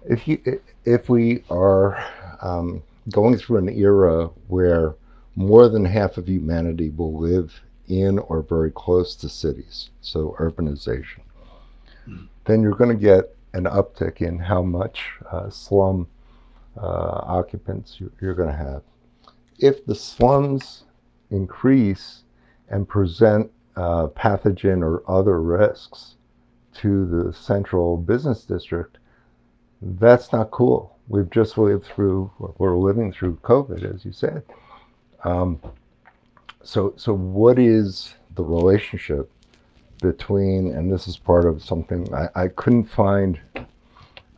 if you if we are um, going through an era where more than half of humanity will live in or very close to cities, so urbanization, then you're going to get an uptick in how much uh, slum uh, occupants you're going to have. If the slums increase and present uh, pathogen or other risks to the central business district, that's not cool. We've just lived through, we're living through COVID, as you said. Um, so, so what is the relationship between, and this is part of something I, I couldn't find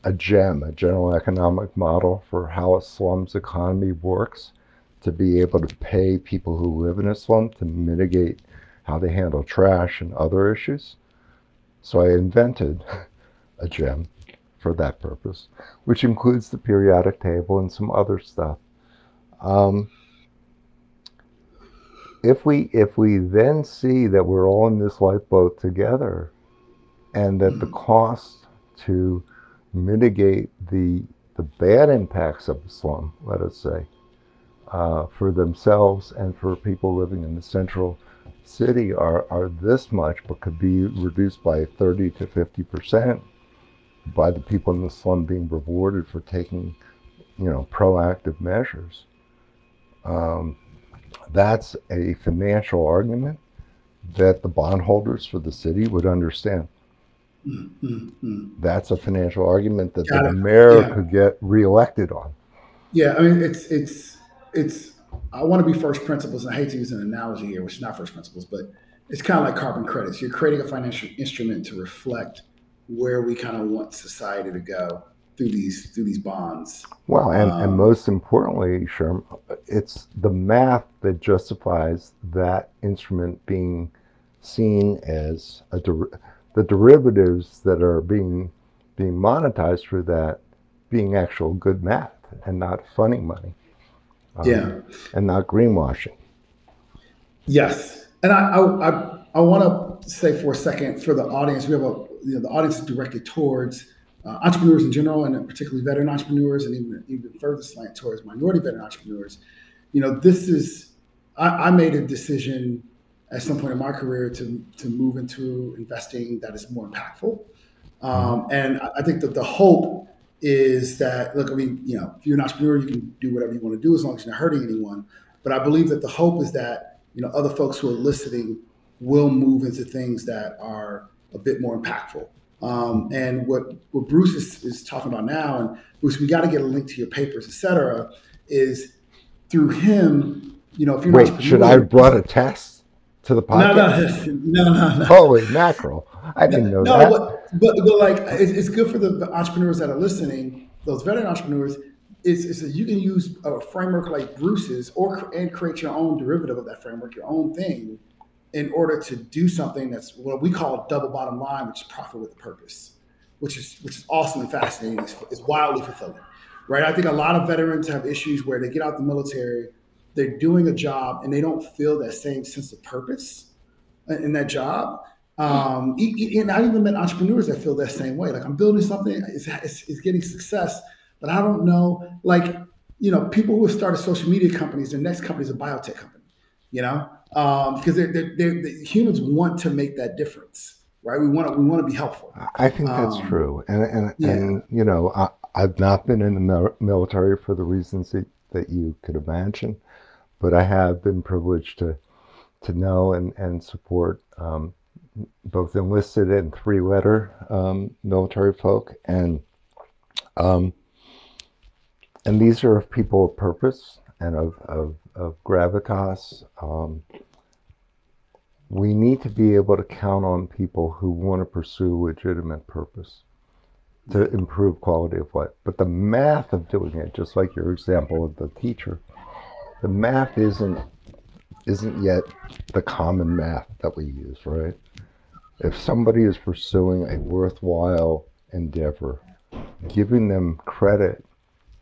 a GEM, a general economic model for how a slums economy works, to be able to pay people who live in a slum to mitigate how they handle trash and other issues. So I invented a GEM for that purpose, which includes the periodic table and some other stuff. Um, if we if we then see that we're all in this lifeboat together, and that the cost to mitigate the the bad impacts of the slum, let us say, uh, for themselves and for people living in the central city are, are this much, but could be reduced by 30 to 50 percent by the people in the slum being rewarded for taking, you know, proactive measures. Um, that's a financial argument that the bondholders for the city would understand. Mm-hmm. That's a financial argument that Got the it. mayor yeah. could get reelected on. Yeah, I mean it's it's it's. I want to be first principles, and I hate to use an analogy here, which is not first principles, but it's kind of like carbon credits. You're creating a financial instrument to reflect where we kind of want society to go through these through these bonds. Well, and, um, and most importantly, Sherm, it's the math that justifies that instrument being seen as a der- the derivatives that are being being monetized through that being actual good math and not funny money. Um, yeah, and not greenwashing. Yes, and I I I, I want to say for a second for the audience, we have a you know the audience is directed towards uh, entrepreneurs in general, and particularly veteran entrepreneurs, and even even further slant towards minority veteran entrepreneurs. You know, this is I, I made a decision at some point in my career to to move into investing that is more impactful, um, and I think that the hope is that look, I mean, you know, if you're an entrepreneur, you can do whatever you want to do as long as you're not hurting anyone. But I believe that the hope is that you know other folks who are listening will move into things that are a bit more impactful. Um, and what, what Bruce is, is talking about now, and Bruce, we got to get a link to your papers, et cetera, is through him, you know, if you're Wait, should I have brought a test to the podcast? No, no, no, no. Holy mackerel. I didn't know no, that. But, but, but like, it's, it's good for the entrepreneurs that are listening, those veteran entrepreneurs, is, is that you can use a framework like Bruce's or and create your own derivative of that framework, your own thing in order to do something that's what we call a double bottom line, which is profit with a purpose, which is which is awesome and fascinating. It's, it's wildly fulfilling, right? I think a lot of veterans have issues where they get out the military, they're doing a job, and they don't feel that same sense of purpose in that job. Um, and I even met entrepreneurs that feel that same way. Like I'm building something, it's, it's, it's getting success, but I don't know. Like you know, people who have started social media companies, their next company is a biotech company. You know, because they're, they're, they're, the humans want to make that difference, right? We want to we want to be helpful. I think that's um, true, and and, yeah. and you know, I, have not been in the military for the reasons that, that you could imagine, but I have been privileged to to know and and support um, both enlisted and three letter um, military folk, and um, and these are people of purpose and of of, of gravitas. Um, we need to be able to count on people who want to pursue legitimate purpose to improve quality of life. But the math of doing it, just like your example of the teacher, the math isn't isn't yet the common math that we use, right? If somebody is pursuing a worthwhile endeavor, giving them credit,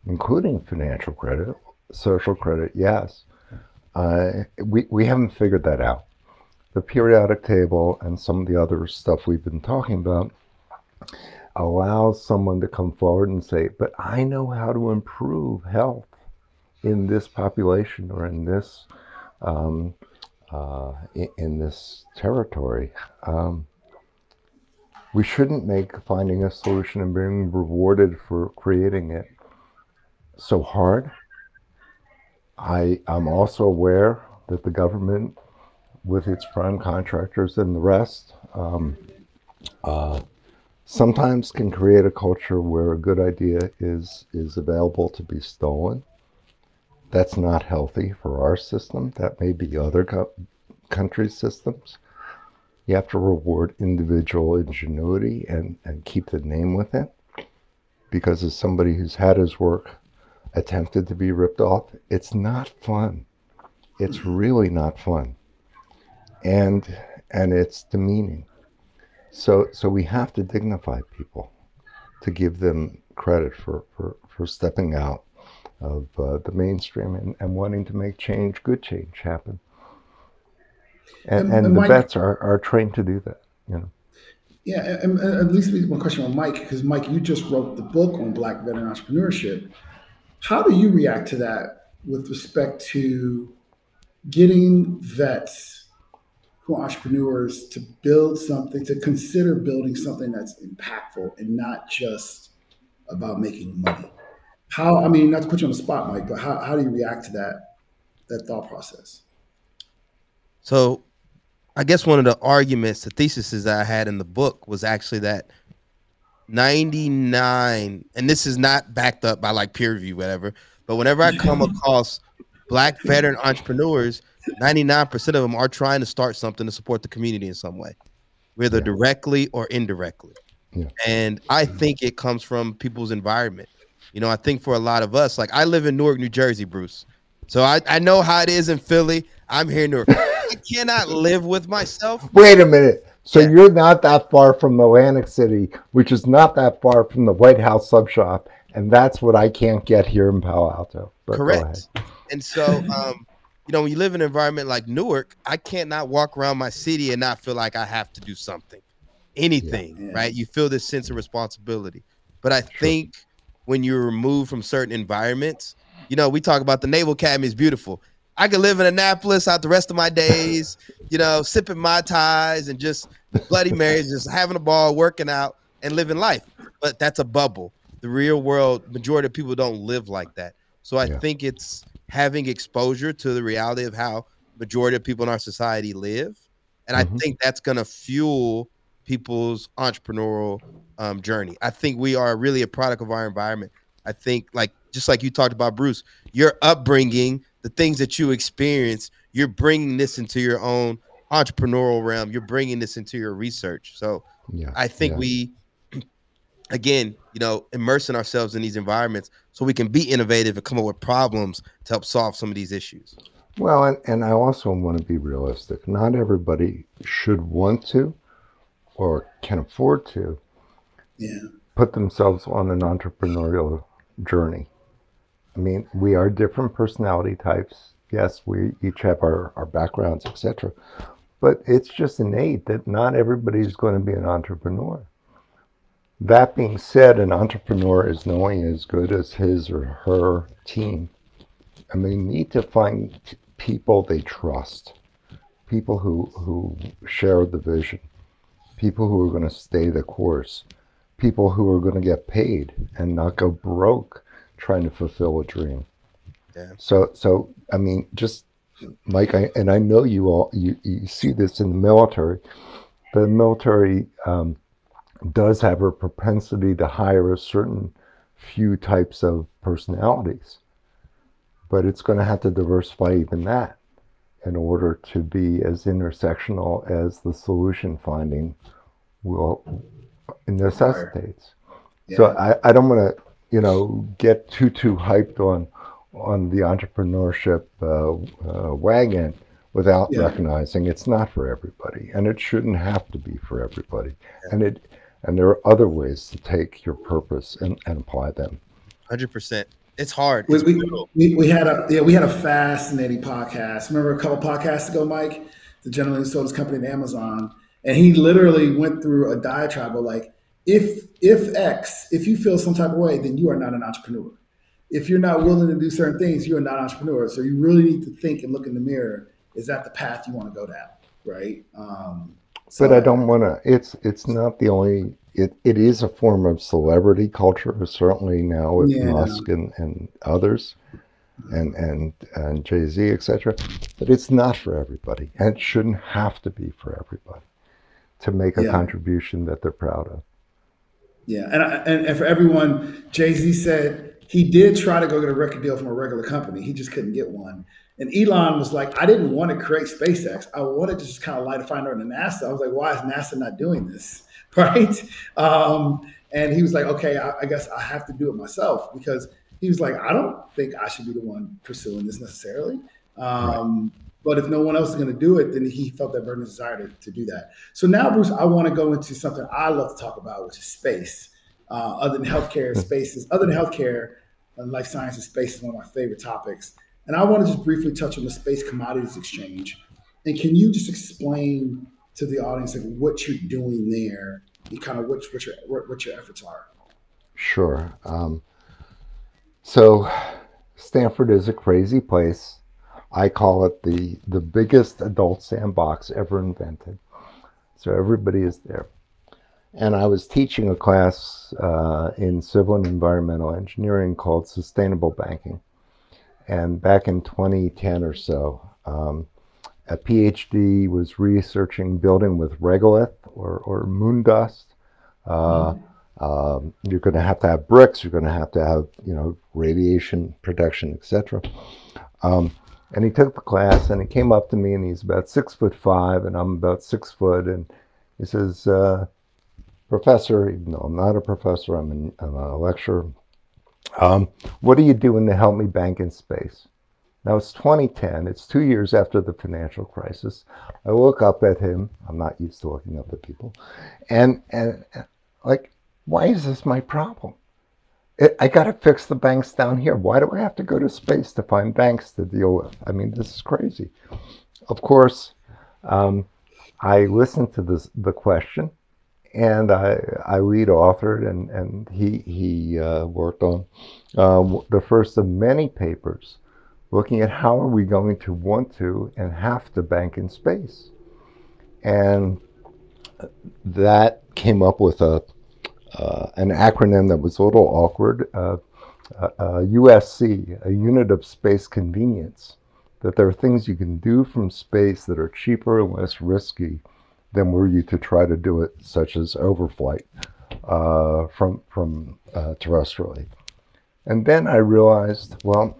including financial credit, social credit, yes, uh, we, we haven't figured that out the periodic table and some of the other stuff we've been talking about allows someone to come forward and say, but I know how to improve health in this population or in this um, uh, in, in, this territory. Um, we shouldn't make finding a solution and being rewarded for creating it so hard. I am also aware that the government with its prime contractors and the rest, um, uh, sometimes can create a culture where a good idea is is available to be stolen. That's not healthy for our system. That may be other co- countries' systems. You have to reward individual ingenuity and, and keep the name with it. Because as somebody who's had his work attempted to be ripped off, it's not fun. It's really not fun and and it's demeaning. So so we have to dignify people to give them credit for for, for stepping out of uh, the mainstream and, and wanting to make change, good change happen. And, and, and the Mike, vets are, are trained to do that, you know. Yeah, and, and at least one question on Mike, because Mike, you just wrote the book on Black veteran entrepreneurship. How do you react to that with respect to getting vets who are entrepreneurs to build something, to consider building something that's impactful and not just about making money. How, I mean, not to put you on the spot, Mike, but how, how do you react to that, that thought process? So I guess one of the arguments, the theses that I had in the book was actually that 99, and this is not backed up by like peer review, whatever, but whenever I come across black veteran entrepreneurs, 99% of them are trying to start something to support the community in some way, whether yeah. directly or indirectly. Yeah. And I think it comes from people's environment. You know, I think for a lot of us, like I live in Newark, New Jersey, Bruce. So I, I know how it is in Philly. I'm here in Newark. I cannot live with myself. Wait a minute. So yeah. you're not that far from Atlantic City, which is not that far from the White House sub shop, and that's what I can't get here in Palo Alto. But Correct. And so, um, you know, when you live in an environment like Newark, I can't not walk around my city and not feel like I have to do something, anything, yeah. right? You feel this sense of responsibility. But I think when you're removed from certain environments, you know, we talk about the Naval Academy is beautiful. I could live in Annapolis out the rest of my days, you know, sipping mai tais and just Bloody Marys, just having a ball, working out, and living life. But that's a bubble. The real world, majority of people don't live like that. So I yeah. think it's having exposure to the reality of how majority of people in our society live, and mm-hmm. I think that's going to fuel people's entrepreneurial um, journey. I think we are really a product of our environment. I think, like just like you talked about, Bruce, your upbringing the things that you experience, you're bringing this into your own entrepreneurial realm. You're bringing this into your research. So yeah, I think yeah. we, again, you know, immersing ourselves in these environments so we can be innovative and come up with problems to help solve some of these issues. Well, and, and I also want to be realistic. Not everybody should want to or can afford to yeah. put themselves on an entrepreneurial journey. I mean, we are different personality types. Yes, we each have our, our backgrounds, etc. But it's just innate that not everybody's going to be an entrepreneur. That being said, an entrepreneur is knowing as good as his or her team. And they need to find people they trust, people who, who share the vision, people who are going to stay the course, people who are going to get paid and not go broke trying to fulfill a dream. Yeah. So, so I mean, just Mike, I, and I know you all, you, you see this in the military. The military um, does have a propensity to hire a certain few types of personalities, but it's going to have to diversify even that in order to be as intersectional as the solution finding will necessitates. Yeah. So I, I don't want to you know, get too too hyped on on the entrepreneurship uh, uh, wagon without yeah. recognizing it's not for everybody, and it shouldn't have to be for everybody. And it and there are other ways to take your purpose and, and apply them. Hundred percent. It's hard. It's we, we, we, had a yeah we had a fascinating podcast. Remember a couple podcasts ago, Mike, the gentleman who sold his company to Amazon, and he literally went through a diatribe of like if if X, if you feel some type of way, then you are not an entrepreneur. If you're not willing to do certain things, you're not an entrepreneur. So you really need to think and look in the mirror. Is that the path you want to go down? Right. Um, so but I don't want to. It's it's not the only. It, it is a form of celebrity culture, certainly now with yeah. Musk and, and others, and and and Jay Z, etc. But it's not for everybody, and it shouldn't have to be for everybody to make a yeah. contribution that they're proud of. Yeah, and, I, and and for everyone, Jay Z said he did try to go get a record deal from a regular company. He just couldn't get one. And Elon was like, I didn't want to create SpaceX. I wanted to just kind of light a fire under NASA. I was like, why is NASA not doing this? Right. Um, and he was like, okay, I, I, guess I have to do it myself because he was like, I don't think I should be the one pursuing this necessarily. Um, but if no one else is going to do it, then he felt that burning desire to, to do that. So now, Bruce, I want to go into something I love to talk about, which is space. Uh, other than healthcare spaces, other than healthcare, and life sciences space is one of my favorite topics. And I want to just briefly touch on the space commodities exchange. And can you just explain to the audience like what you're doing there and kind of what, what your what your efforts are? Sure. Um, so Stanford is a crazy place. I call it the, the biggest adult sandbox ever invented. So everybody is there. And I was teaching a class uh, in civil and environmental engineering called Sustainable Banking. And back in 2010 or so, um, a PhD was researching building with regolith or, or moon dust. Uh, mm. um, you're going to have to have bricks. You're going to have to have, you know, radiation protection, etc. Um, and he took the class and he came up to me and he's about six foot five and I'm about six foot. And he says, uh, Professor, no, I'm not a professor, I'm, an, I'm a lecturer. Um, what are you doing to help me bank in space? Now it's 2010, it's two years after the financial crisis. I look up at him, I'm not used to looking up at people, and, and like, why is this my problem? It, I got to fix the banks down here. Why do I have to go to space to find banks to deal with? I mean, this is crazy. Of course, um, I listened to this, the question and I, I lead authored and, and he, he uh, worked on uh, the first of many papers looking at how are we going to want to and have to bank in space. And that came up with a, uh, an acronym that was a little awkward, uh, USC, a unit of space convenience, that there are things you can do from space that are cheaper and less risky than were you to try to do it, such as overflight uh, from from uh, terrestrially. And then I realized, well,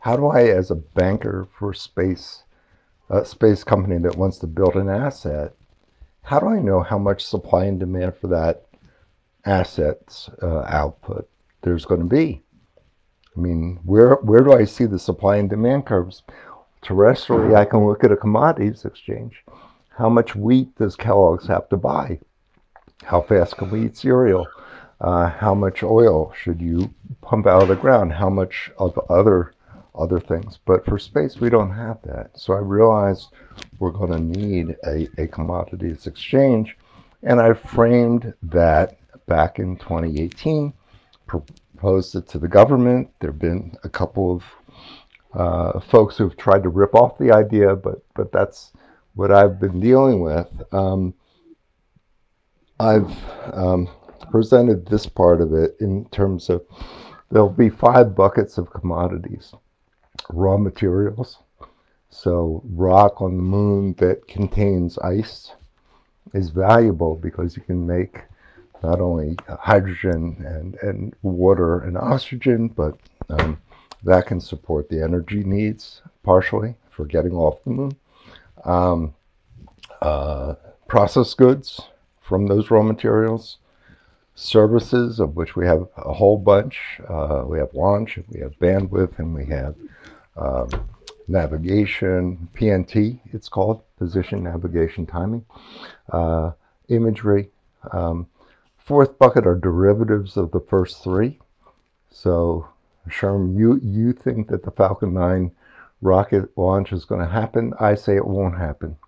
how do I, as a banker for space, a space company that wants to build an asset, how do I know how much supply and demand for that asset's uh, output there's going to be? I mean, where where do I see the supply and demand curves? Terrestrially, I can look at a commodities exchange. How much wheat does Kellogg's have to buy? How fast can we eat cereal? Uh, how much oil should you pump out of the ground? How much of other other things? But for space, we don't have that. So I realized we're going to need a, a commodities exchange, and I framed that back in 2018. Proposed it to the government. There have been a couple of uh, folks who've tried to rip off the idea, but but that's what I've been dealing with, um, I've um, presented this part of it in terms of there'll be five buckets of commodities raw materials. So, rock on the moon that contains ice is valuable because you can make not only hydrogen and, and water and oxygen, but um, that can support the energy needs partially for getting off the moon um, uh, processed goods from those raw materials, services, of which we have a whole bunch. Uh, we have launch, we have bandwidth, and we have um, navigation, PNT, it's called, position, navigation, timing, uh, imagery. Um, fourth bucket are derivatives of the first three. So, Sherm, you, you think that the Falcon 9 rocket launch is going to happen. I say it won't happen.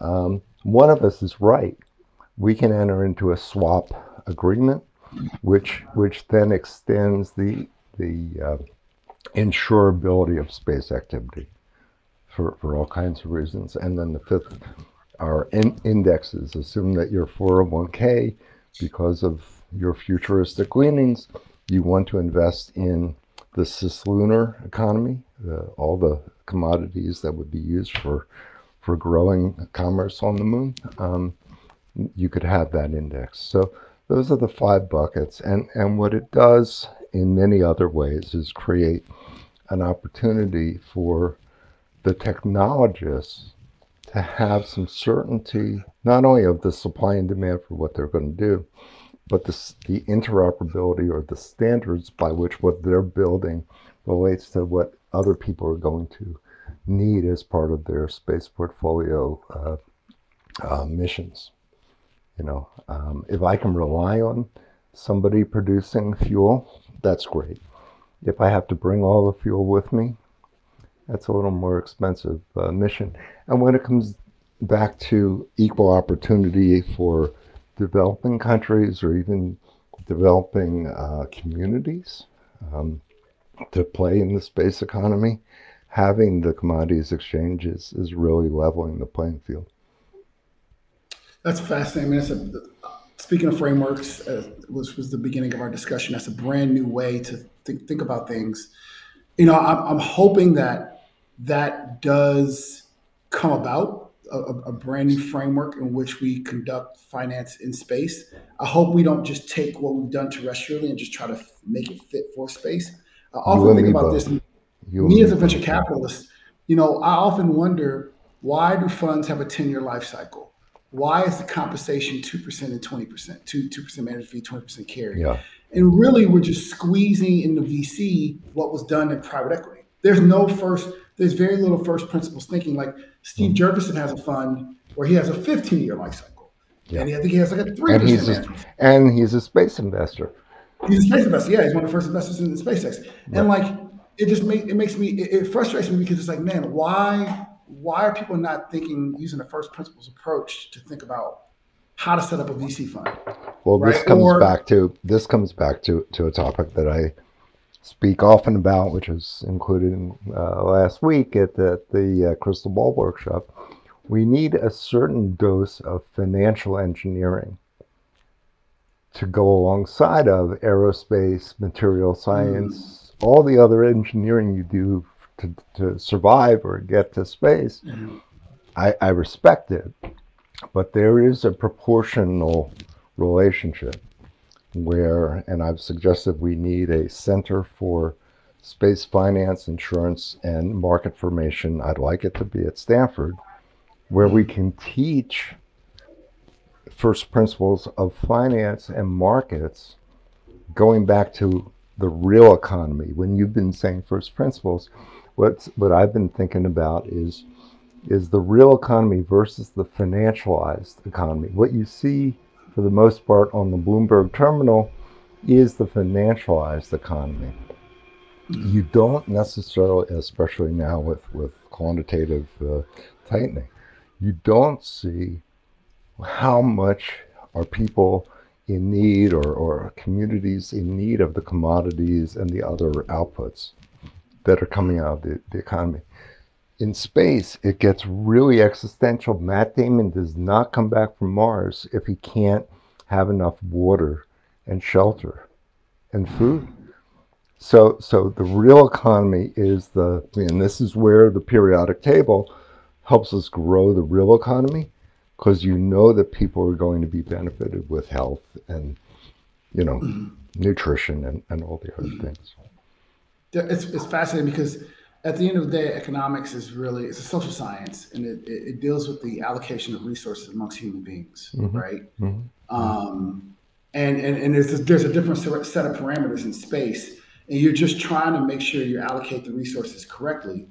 Um, one of us is right. We can enter into a swap agreement, which which then extends the the uh, insurability of space activity for, for all kinds of reasons. And then the fifth are in indexes. Assume that your 401k, because of your futuristic leanings, you want to invest in the cislunar economy, all the commodities that would be used for for growing commerce on the moon, um, you could have that index. So those are the five buckets, and and what it does in many other ways is create an opportunity for the technologists to have some certainty not only of the supply and demand for what they're going to do, but the, the interoperability or the standards by which what they're building relates to what other people are going to need as part of their space portfolio uh, uh, missions. You know, um, if I can rely on somebody producing fuel, that's great. If I have to bring all the fuel with me, that's a little more expensive uh, mission. And when it comes back to equal opportunity for developing countries or even developing uh, communities um, to play in the space economy, having the commodities exchanges is really leveling the playing field. That's fascinating. I mean, a, speaking of frameworks, uh, was was the beginning of our discussion. That's a brand new way to think, think about things. You know, I'm, I'm hoping that that does come about a, a, brand new framework in which we conduct finance in space. I hope we don't just take what we've done terrestrially and just try to make it fit for space. I often think about both. this. me as a venture capitalist, you know, I often wonder why do funds have a 10 year life cycle? Why is the compensation 2% and 20%, 2, 2% management fee, 20% carry? Yeah. And really, we're just squeezing in the VC what was done in private equity. There's no first, there's very little first principles thinking. Like Steve Mm-hmm. Jurvetson has a fund where he has a 15 year life cycle. Yeah. And I think he has like a 3% And he's a, and he's a space investor. He's a space investor. Yeah, he's one of the first investors in SpaceX. And like, it just make it makes me it, it frustrates me because it's like, man, why why are people not thinking using a first principles approach to think about how to set up a VC fund? Well, this comes or- back to this comes back to to a topic that I speak often about, which was included in, uh, last week at the the uh, Crystal Ball workshop. We need a certain dose of financial engineering to go alongside of aerospace, material science, all the other engineering you do to, to survive or get to space. I, I respect it, but there is a proportional relationship where, and I've suggested we need a center for space finance, insurance, and market formation. I'd like it to be at Stanford, where we can teach first principles of finance and markets going back to the real economy. When you've been saying first principles, what's, what I've been thinking about is is the real economy versus the financialized economy. What you see for the most part on the Bloomberg terminal is the financialized economy. You don't necessarily, especially now with, with quantitative uh, tightening, you don't see how much are people in need or, or communities in need of the commodities and the other outputs that are coming out of the, the economy in space, it gets really existential. Matt Damon does not come back from Mars if he can't have enough water and shelter and food. So, so the real economy is the, and this is where the periodic table helps us grow the real economy, because you know that people are going to be benefited with health and, you know, nutrition and, and all the other things. It's, it's fascinating because at the end of the day, economics is really it's a social science, and it, it, deals with the allocation of resources amongst human beings, right? Um, and and, and there's a, there's a different set set of parameters in space, and you're just trying to make sure you allocate the resources correctly.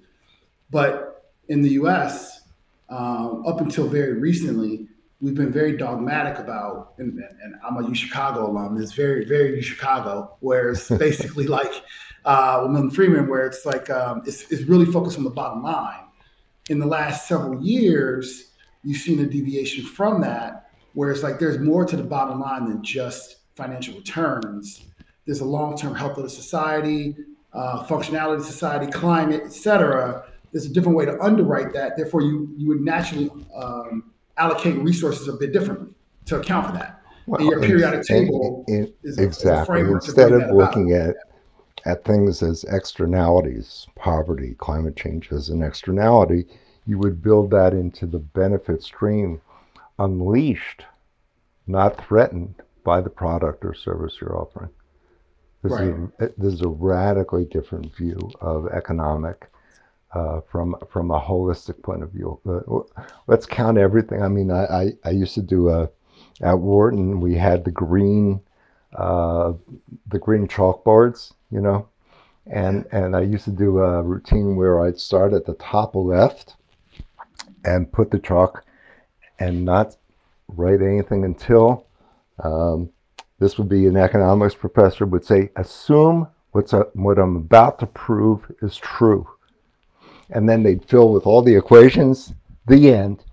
But in the U.S., um, up until very recently, we've been very dogmatic about, and, and I'm a U Chicago alum. It's very very U Chicago, where it's basically like uh, with Milton Friedman, where it's like um, it's, it's really focused on the bottom line. In the last several years, you've seen a deviation from that, where it's like there's more to the bottom line than just financial returns. There's a long-term health of the society, uh, functionality of society, climate, et cetera. There's a different way to underwrite that. Therefore, you you would naturally um, allocate resources a bit differently to account for that. and your periodic and- table and- is a- a exactly. framework Instead of looking at at things as externalities, poverty, climate change as an externality, you would build that into the benefit stream, unleashed, not threatened by the product or service you're offering. This, is, a, this is a radically different view of economic uh, from from a holistic point of view. Uh, let's count everything. I mean, I, I, I used to do a at Wharton. We had the green uh, the green chalkboards, you know, and and I used to do a routine where I'd start at the top left and put the chalk and not write anything until um, this would be an economics professor would say, assume what's a, what I'm about to prove is true, and then they'd fill with all the equations. The end.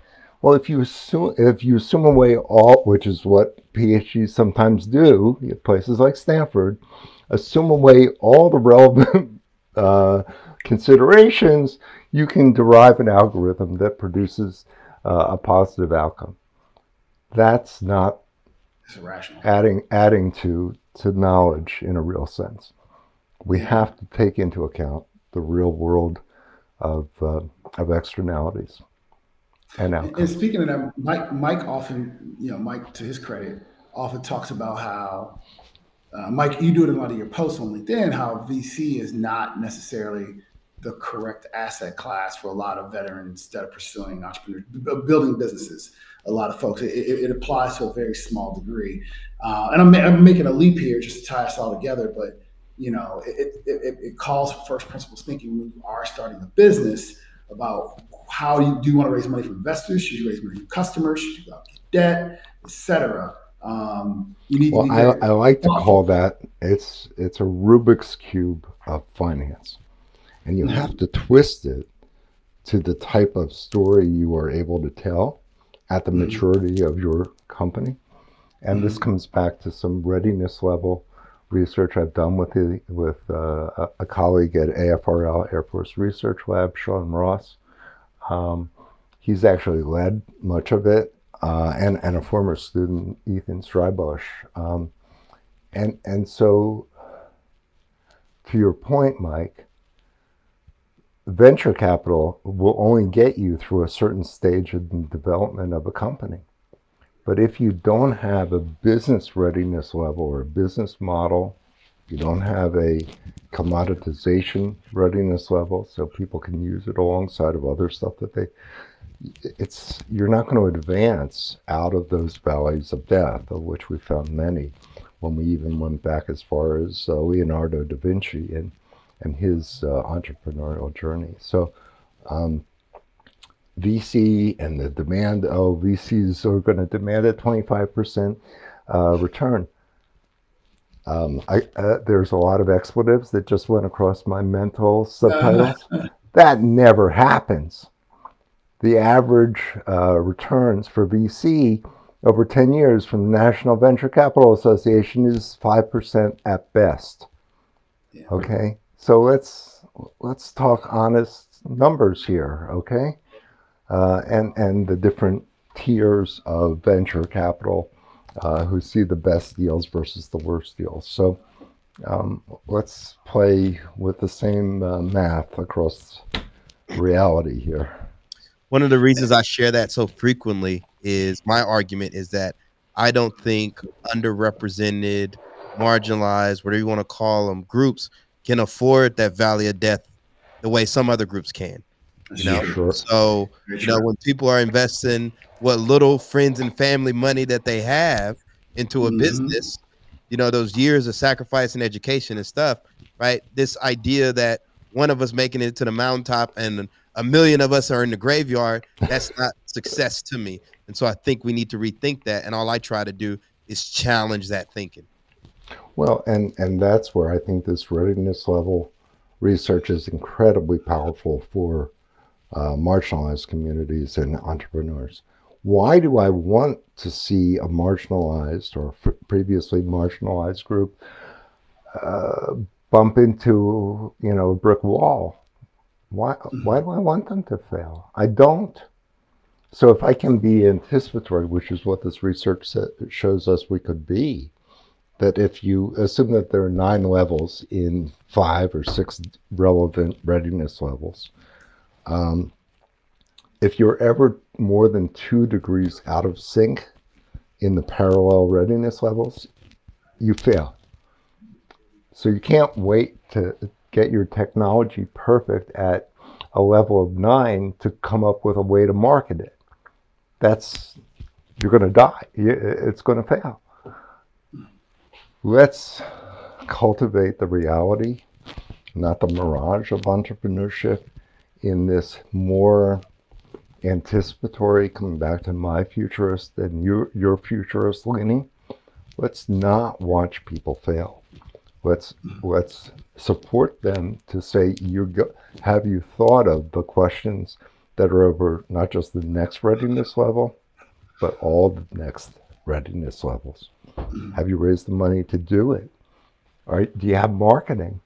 Well, if you assume if you assume away all, which is what PhDs sometimes do at places like Stanford, assume away all the relevant uh, considerations, you can derive an algorithm that produces uh, a positive outcome. That's not adding adding to to knowledge in a real sense. We have to take into account the real world of uh, of externalities and And speaking of that, Mike, Mike often, you know, Mike, to his credit, often talks about how, uh, Mike, you do it in a lot of your posts on LinkedIn, how VC is not necessarily the correct asset class for a lot of veterans that are pursuing entrepreneur building businesses. A lot of folks, it, it applies to a very small degree. Uh, and I'm, I'm, making a leap here just to tie us all together, but you know, it, it, it calls for first principles thinking when you are starting a business about how you do you want to raise money from investors? Should you raise money from customers? Should you go out get debt, etc. Um, you need well, I, I, like to call that it's it's a Rubik's cube of finance, and you mm-hmm. have to twist it to the type of story you are able to tell at the mm-hmm. maturity of your company. And mm-hmm. this comes back to some readiness level research I've done with the, with uh, a colleague at AFRL Air Force Research Lab, Sean Ross. Um, he's actually led much of it, uh, and and a former student, Ethan Strybush. Um, and and so, to your point, Mike, venture capital will only get you through a certain stage of the development of a company. But if you don't have a business readiness level or a business model, you don't have a commoditization readiness level so people can use it alongside of other stuff that they it's you're not going to advance out of those valleys of death of which we found many when we even went back as far as uh, Leonardo da Vinci and and his uh, entrepreneurial journey so um, VC and the demand, oh, VCs are going to demand a 25% uh, return. Um, I, uh, there's a lot of expletives that just went across my mental subtitles. that never happens. The average uh, returns for VC over 10 years from the National Venture Capital Association is 5% at best. Yeah. Okay? So let's let's talk honest numbers here, okay? uh, and and the different tiers of venture capital uh, who see the best deals versus the worst deals. So um, let's play with the same uh, math across reality here. One of the reasons I share that so frequently is my argument is that I don't think underrepresented, marginalized, whatever you want to call them, groups can afford that valley of death the way some other groups can. You know, sure. so you know when people are investing what little friends and family money that they have into a mm-hmm. business, you know, those years of sacrifice and education and stuff, right? This idea that one of us making it to the mountaintop and a million of us are in the graveyard, that's not success to me. And so I think we need to rethink that. And all I try to do is challenge that thinking. Well, and and that's where I think this readiness level research is incredibly powerful for uh, marginalized communities and entrepreneurs. Why do I want to see a marginalized or f- previously marginalized group uh, bump into you know a brick wall? Why why do I want them to fail? I don't. So if I can be anticipatory, which is what this research shows us we could be, that if you assume that there are nine levels in five or six relevant readiness levels, um, if you're ever more than two degrees out of sync in the parallel readiness levels, you fail. So you can't wait to get your technology perfect at a level of nine to come up with a way to market it. That's, you're going to die. It's going to fail. Let's cultivate the reality, not the mirage of entrepreneurship in this more anticipatory, coming back to my futurist and your, your futurist leaning. Let's not watch people fail. Let's let's support them to say you go, have you thought of the questions that are over not just the next readiness level, but all the next readiness levels. Have you raised the money to do it? All right, do you have marketing?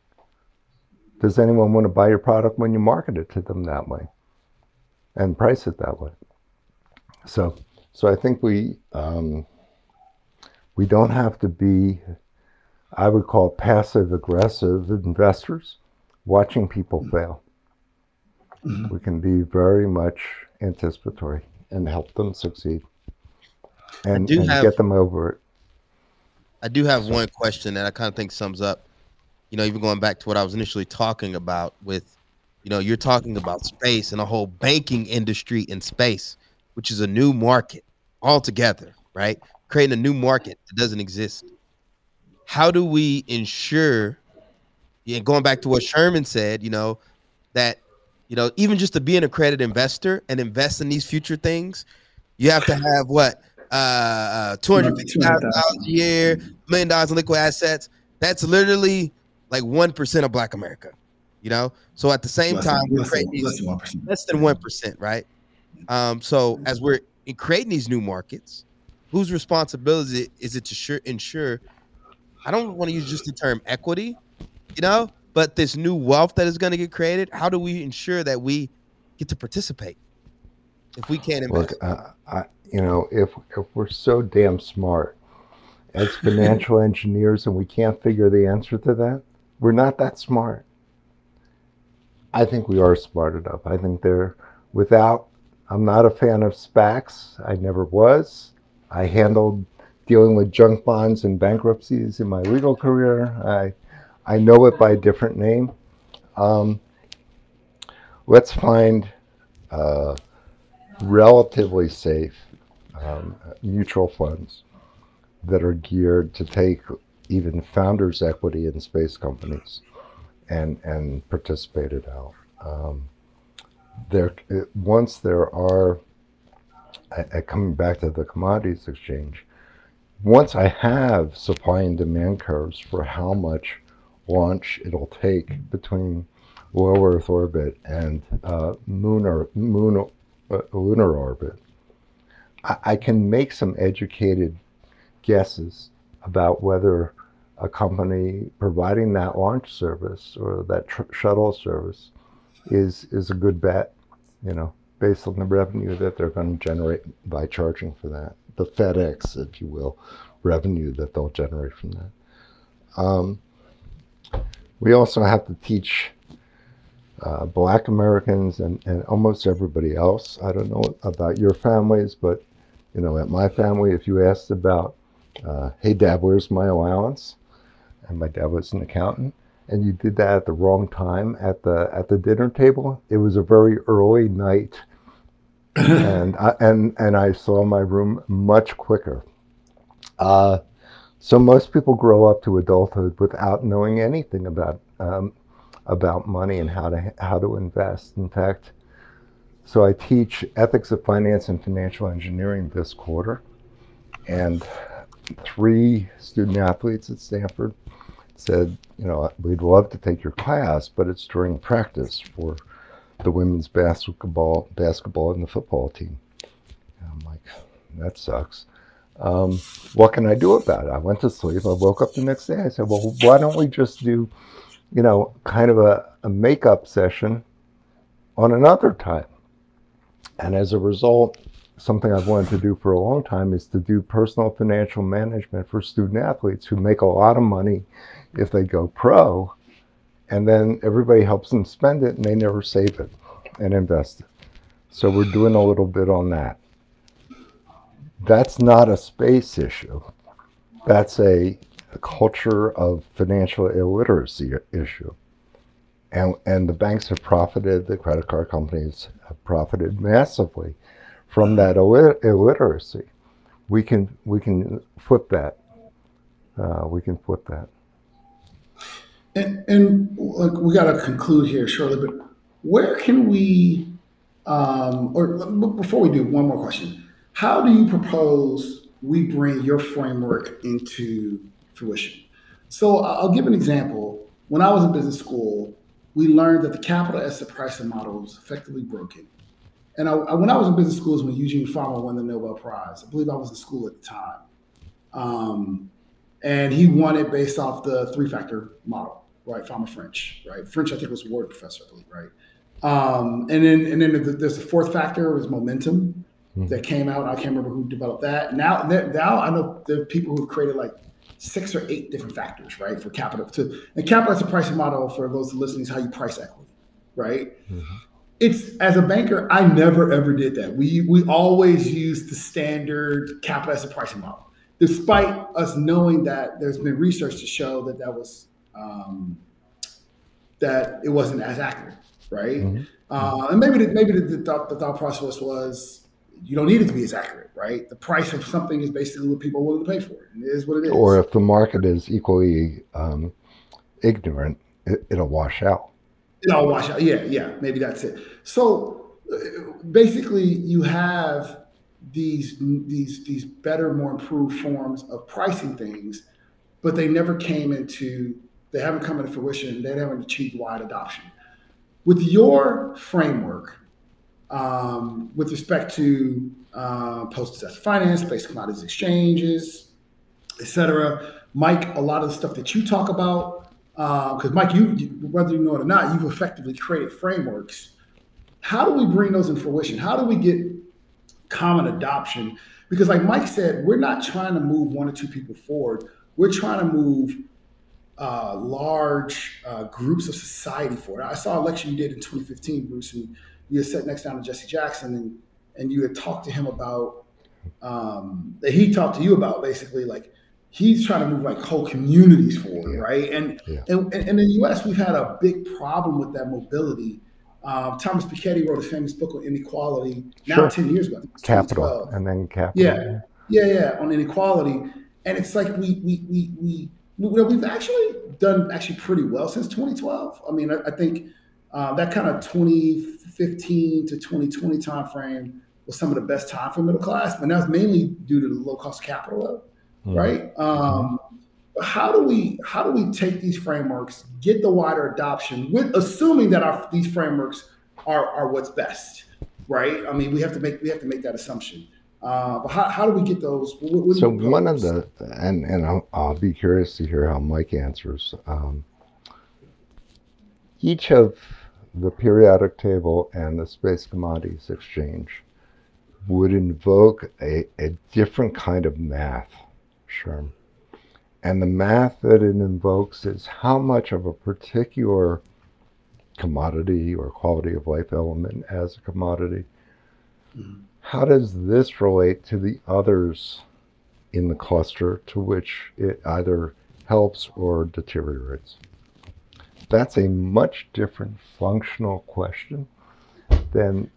Does anyone want to buy your product when you market it to them that way and price it that way? So, so I think we um, we don't have to be, I would call passive aggressive investors watching people mm-hmm. fail. Mm-hmm. We can be very much anticipatory and help them succeed and, and have, get them over it. I do have so. one question that I kind of think sums up you know, even going back to what I was initially talking about with You know, you're talking about space and a whole banking industry in space, which is a new market altogether, right? Creating a new market that doesn't exist. How do we ensure, going back to what Sherman said, you know, that, you know, even just to be an accredited investor and invest in these future things, you have to have what, uh, 250,000 a year, million dollars in liquid assets. That's literally like 1% of black America you know. So at the same less time, we're creating less, these, less than one percent, right? Um, so as we're creating these new markets, whose responsibility is it to sure, ensure? I don't want to use just the term equity, you know, but this new wealth that is going to get created. How do we ensure that we get to participate if we can't invest? Look, uh, I, you know, if if we're so damn smart as financial engineers and we can't figure the answer to that, we're not that smart. I think we are smart enough. I think they're without. I'm not a fan of SPACs. I never was. I handled dealing with junk bonds and bankruptcies in my legal career. I I know it by a different name. Um, let's find uh, relatively safe um, mutual funds that are geared to take even founders' equity in space companies and and participated out. Um, there, once there are, uh, coming back to the commodities exchange, once I have supply and demand curves for how much launch it'll take between low Earth orbit and uh, or moon uh, lunar orbit, I, I can make some educated guesses about whether a company providing that launch service or that tr- shuttle service is is a good bet, you know, based on the revenue that they're going to generate by charging for that, the FedEx, if you will, revenue that they'll generate from that. Um, we also have to teach uh, Black Americans and, and almost everybody else. I don't know about your families, but you know, at my family, if you asked about, uh, "Hey, Dad, where's my allowance?" and my dad was an accountant, and you did that at the wrong time at the at the dinner table. It was a very early night, and I, and and I saw my room much quicker. Uh, so most people grow up to adulthood without knowing anything about um, about money and how to how to invest. In fact, so I teach ethics of finance and financial engineering this quarter, and three student athletes at Stanford said, you know, we'd love to take your class, but it's during practice for the women's basketball, basketball and the football team. And I'm like, that sucks. Um, what can I do about it? I went to sleep. I woke up the next day. I said, well, why don't we just do, you know, kind of a, a makeup session on another time? And as a result, something I've wanted to do for a long time is to do personal financial management for student athletes who make a lot of money if they go pro, and then everybody helps them spend it and they never save it and invest it. So we're doing a little bit on that. That's not a space issue. That's a, a culture of financial illiteracy issue. And, and the banks have profited, the credit card companies have profited massively from that illiteracy. We can, we can flip that. Uh, we can flip that. And, and like we got to conclude here shortly, but where can we, um, or before we do, one more question. How do you propose we bring your framework into fruition? So I'll give an example. When I was in business school, we learned that the capital asset pricing model was effectively broken. And I, when I was in business schools, when Eugene Fama won the Nobel Prize, I believe I was in school at the time. Um, and he won it based off the three factor model right? Fama French, right? French, I think was Ward professor, I believe, right? Um, and then and then there's the fourth factor was momentum mm. that came out. I can't remember who developed that. Now now I know there are people who created like six or eight different factors, right, for capital. To and capital asset pricing model for those listening is how you price equity, right? Mm-hmm. It's as a banker, I never ever did that. We we always use the standard capital asset pricing model, despite us knowing that there's been research to show that that was um, that it wasn't as accurate. right? Mm-hmm. Uh, and maybe the, maybe the, the, thought, the thought process was you don't need it to be as accurate, right? The price of something is basically what people are willing to pay for it. And it is what it is. Or if the market is equally um, ignorant, it, will wash out. It'll wash out. Yeah, yeah. Maybe that's it. So uh, basically, you have these these these better, more improved forms of pricing things, but they never came into. They haven't come into fruition. They haven't achieved wide adoption. With your framework, um, with respect to uh, post-disaster finance, basic commodities exchanges, et cetera. Mike, a lot of the stuff that you talk about, because uh, Mike, you whether you know it or not, you've effectively created frameworks. How do we bring those in fruition? How do we get common adoption? Because, like Mike said, we're not trying to move one or two people forward. We're trying to move uh, large uh, groups of society for it. I saw a lecture you did in 2015, Bruce, and you had sat next down to Jesse Jackson and and you had talked to him about um, that he talked to you about basically like he's trying to move like whole communities forward, yeah. right? And, yeah. and, and in the U.S. we've had a big problem with that mobility. Um, Thomas Piketty wrote a famous book on inequality now sure. ten years ago. Capital and then capital. Yeah, yeah, yeah, on inequality, and it's like we we we we. We've actually done actually pretty well since 2012. I mean, I, I think uh, that kind of 2015 to 2020 timeframe was some of the best time for middle class, but that's mainly due to the low cost capital, mm-hmm. right? Um, how do we how do we take these frameworks, get the wider adoption, with assuming that our these frameworks are are what's best, right? I mean, we have to make we have to make that assumption. Uh, but how, how do we get those? What, what so one of the and and I'll, I'll, be curious to hear how Mike answers. Um, each of the periodic table and the space commodities exchange would invoke a, a different kind of math, Sherm. And the math that it invokes is how much of a particular commodity or quality of life element as a commodity, mm-hmm. How does this relate to the others in the cluster to which it either helps or deteriorates? That's a much different functional question than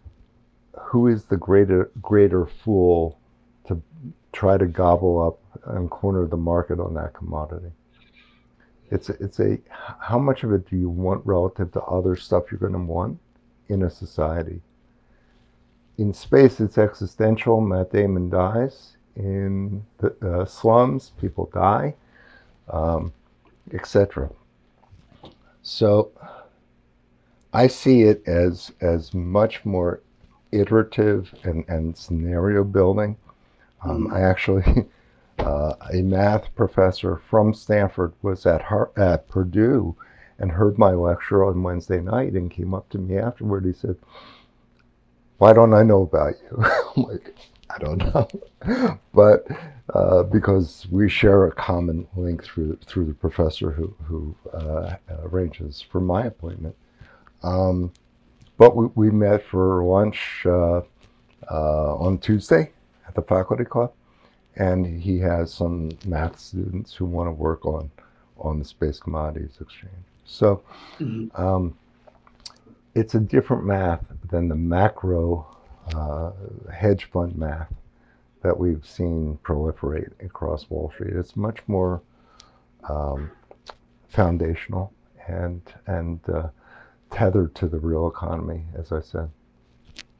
who is the greater greater fool to try to gobble up and corner the market on that commodity. It's a, it's a how much of it do you want relative to other stuff you're going to want in a society. In space, it's existential. Matt Damon dies. In the uh, slums, people die, um, etc. So I see it as as much more iterative and, and scenario building. Um. I actually, uh, a math professor from Stanford was at, Har- at Purdue and heard my lecture on Wednesday night and came up to me afterward. He said, Why don't I know about you? I'm like, I don't know. but uh, because we share a common link through through the professor who who uh, arranges for my appointment. Um, but we, we met for lunch uh, uh, on Tuesday at the faculty club, and he has some math students who want to work on on the space commodities exchange. So mm-hmm. um, it's a different math than the macro uh, hedge fund math that we've seen proliferate across Wall Street. It's much more um, foundational and and uh, tethered to the real economy, as I said.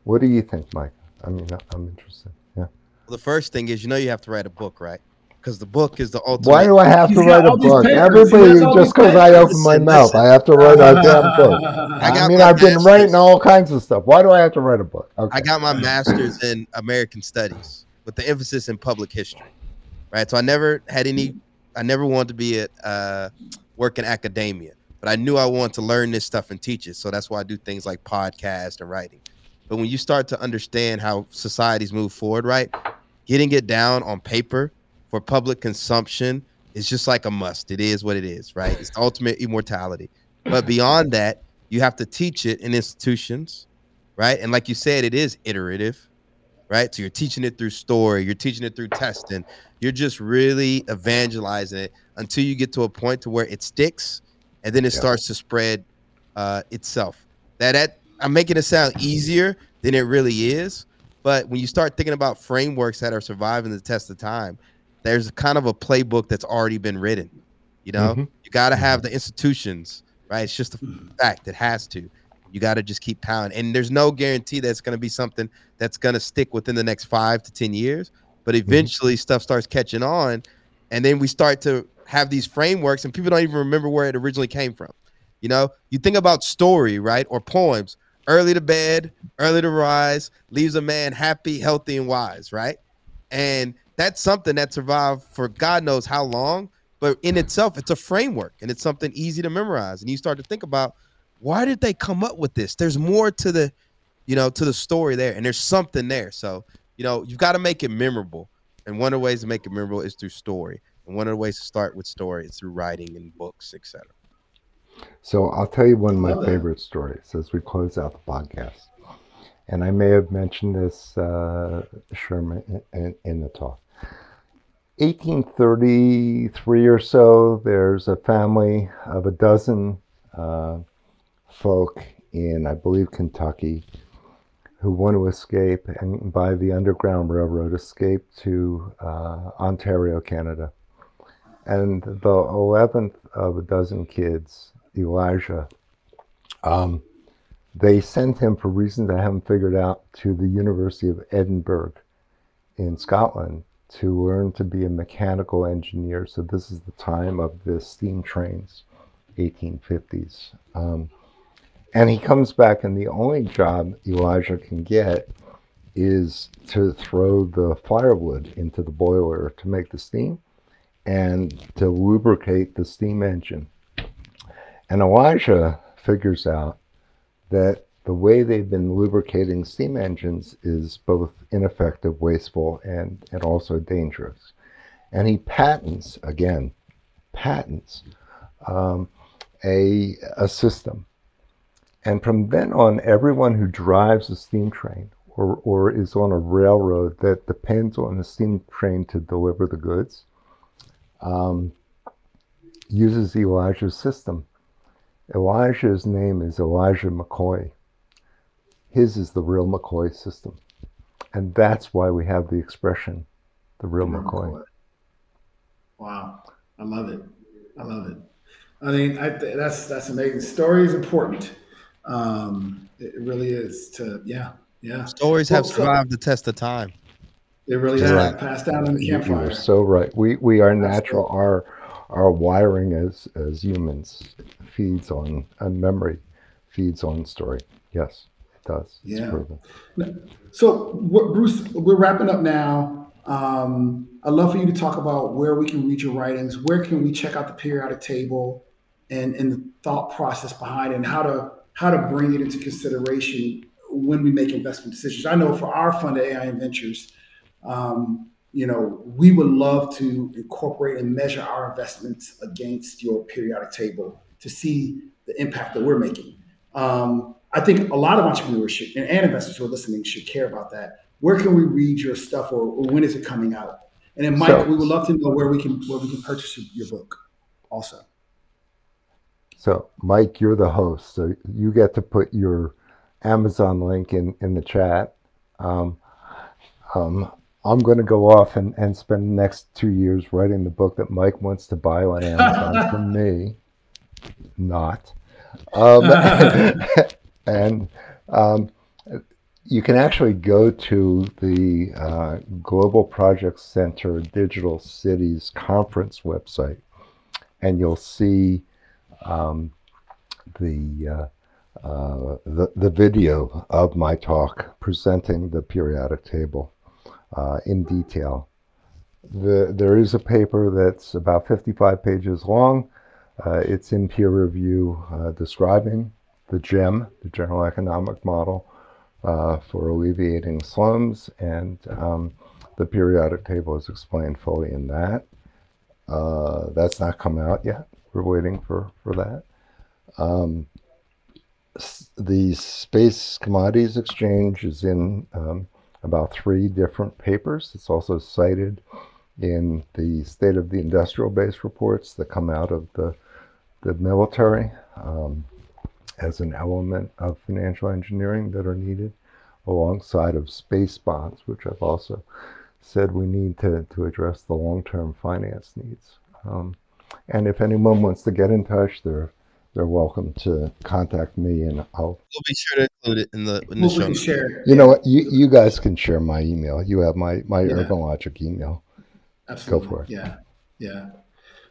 What do you think, Mike? I mean, I'm interested. Yeah. The first thing is, you know, you have to write a book, right? Because the book is the ultimate. Why do I have to write a book? Everybody, just because I open my mouth, I have to write a damn book. I, I mean, I've been writing all kinds of stuff. Why do I have to write a book? Okay. I got my master's in American Studies with the emphasis in public history, right? So I never had any. I never wanted to be at uh, work in academia, but I knew I wanted to learn this stuff and teach it. So that's why I do things like podcast and writing. But when you start to understand how societies move forward, right, getting it down on paper for public consumption is just like a must. It is what it is, right? It's ultimate immortality. But beyond that, you have to teach it in institutions, right? And like you said, it is iterative, right? So you're teaching it through story, you're teaching it through testing, you're just really evangelizing it until you get to a point to where it sticks, and then it yeah. starts to spread uh, itself. that that I'm making it sound easier than it really is. But when you start thinking about frameworks that are surviving the test of time, there's kind of a playbook that's already been written. You know, mm-hmm. you got to have the institutions, right? It's just a fact. It has to. You got to just keep pounding. And there's no guarantee that's going to be something that's going to stick within the next five to 10 years. But mm-hmm. eventually mm-hmm. stuff starts catching on. And then we start to have these frameworks, and people don't even remember where it originally came from. You know, you think about story, right? Or poems early to bed, early to rise, leaves a man happy, healthy, and wise, right? And that's something that survived for God knows how long. But in itself, it's a framework and it's something easy to memorize. And you start to think about why did they come up with this? There's more to the, you know, to the story there, and there's something there. So, you know, you've got to make it memorable. And one of the ways to make it memorable is through story. And one of the ways to start with story is through writing and books, etc. So I'll tell you one of my favorite stories as we close out the podcast. And I may have mentioned this, uh, Sherman, in, in the talk. 1833 or so, there's a family of a dozen uh, folk in, I believe, Kentucky who want to escape and by the Underground Railroad escape to uh, Ontario, Canada. And the 11th of a dozen kids, Elijah, um, they sent him for reasons I haven't figured out to the University of Edinburgh in Scotland to learn to be a mechanical engineer. So this is the time of the steam trains, 1850s. Um, and he comes back, and the only job Elijah can get is to throw the firewood into the boiler to make the steam and to lubricate the steam engine. And Elijah figures out that the way they've been lubricating steam engines is both ineffective, wasteful, and, and also dangerous. And he patents, again, patents um, a, a system and from then on, everyone who drives a steam train or, or is on a railroad that depends on the steam train to deliver the goods um, uses Elijah's system. Elijah's name is Elijah McCoy. His is the real McCoy system. And that's why we have the expression, the real McCoy. McCoy. Wow. I love it. I love it. I mean, I, that's that's amazing. Story is important. Um, it really is to yeah, yeah. Stories well, have survived so, the test of time. They really have right. passed down in the campfire. You're so right. We we are natural. Our our wiring as as humans feeds on on memory, feeds on story. Yes, it does. Yeah. So Bruce, we're wrapping up now. Um, I'd love for you to talk about where we can read your writings. Where can we check out the periodic table, and and the thought process behind it, and how to how to bring it into consideration when we make investment decisions. I know for our fund, AIN Ventures, um, you know, we would love to incorporate and measure our investments against your periodic table to see the impact that we're making. Um, I think a lot of entrepreneurs should, and, and, investors who are listening should care about that. Where can we read your stuff, or, or when is it coming out? And then, Mike, so, we would love to know where we can where we can purchase your book, also. So, Mike, you're the host, so you get to put your Amazon link in, in the chat. Um, um, I'm going to go off and, and spend the next two years writing the book that Mike wants to buy on Amazon from me. Not. Um, and um, you can actually go to the uh, Global Project Center Digital Cities Conference website, and you'll see um, the, uh, uh, the, the video of my talk presenting the periodic table uh, in detail. The, there is a paper that's about 55 pages long. Uh, it's in peer review uh, describing the GEM, the General Economic Model, uh, for alleviating slums, and um, the periodic table is explained fully in that. that's not come out yet. We're waiting for, for that. Um, the Space Commodities Exchange is in um, about three different papers. It's also cited in the State of the Industrial Base reports that come out of the, the military. Um, as an element of financial engineering that are needed alongside of space bonds, which I've also said we need to, to address the long-term finance needs. Um, and if anyone wants to get in touch, they're they're welcome to contact me, and I'll. We'll be sure to include it in the in the Well, we show. can notes. share. You know what? You you guys can share my email. You have my my Yeah. Urban Logic email. Absolutely. Go for it. Yeah, yeah.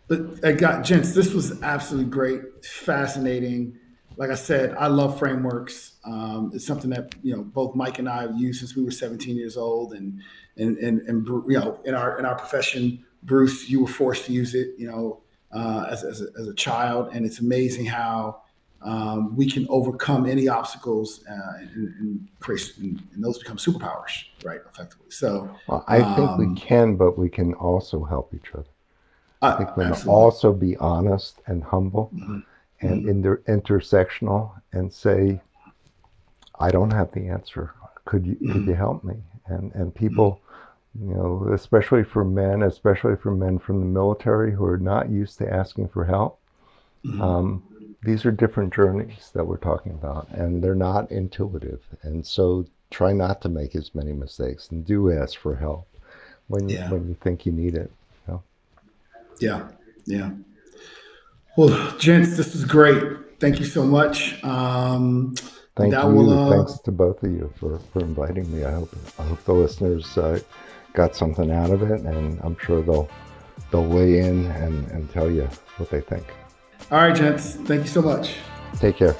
But I got gents. This was absolutely great, fascinating. Like I said, I love frameworks. Um, it's something that you know both Mike and I have used since we were 17 years old, and and and and you know in our in our profession, Bruce, you were forced to use it. You know, uh, as as a, as a child, and it's amazing how. Um, we can overcome any obstacles uh, and, and create, and, and those become superpowers, right? Effectively. So, Well, I think Um, we can, but we can also help each other. I uh, think we can also be honest and humble Mhm. And inter- intersectional and say, I don't have the answer. Could you could you help me? And and people, you know, especially for men, especially for men from the military who are not used to asking for help, Mhm. um, these are different journeys that we're talking about, and they're not intuitive. And so, try not to make as many mistakes, and do ask for help when you, Yeah. when you think you need it. You know? Yeah, yeah. Well, gents, this is great. Thank you so much. Um, Thank you. will, uh, Thanks to both of you for, for inviting me. I hope I hope the listeners uh, got something out of it, and I'm sure they'll they'll weigh in and, and tell you what they think. all right, gents. Thank you so much. Take care.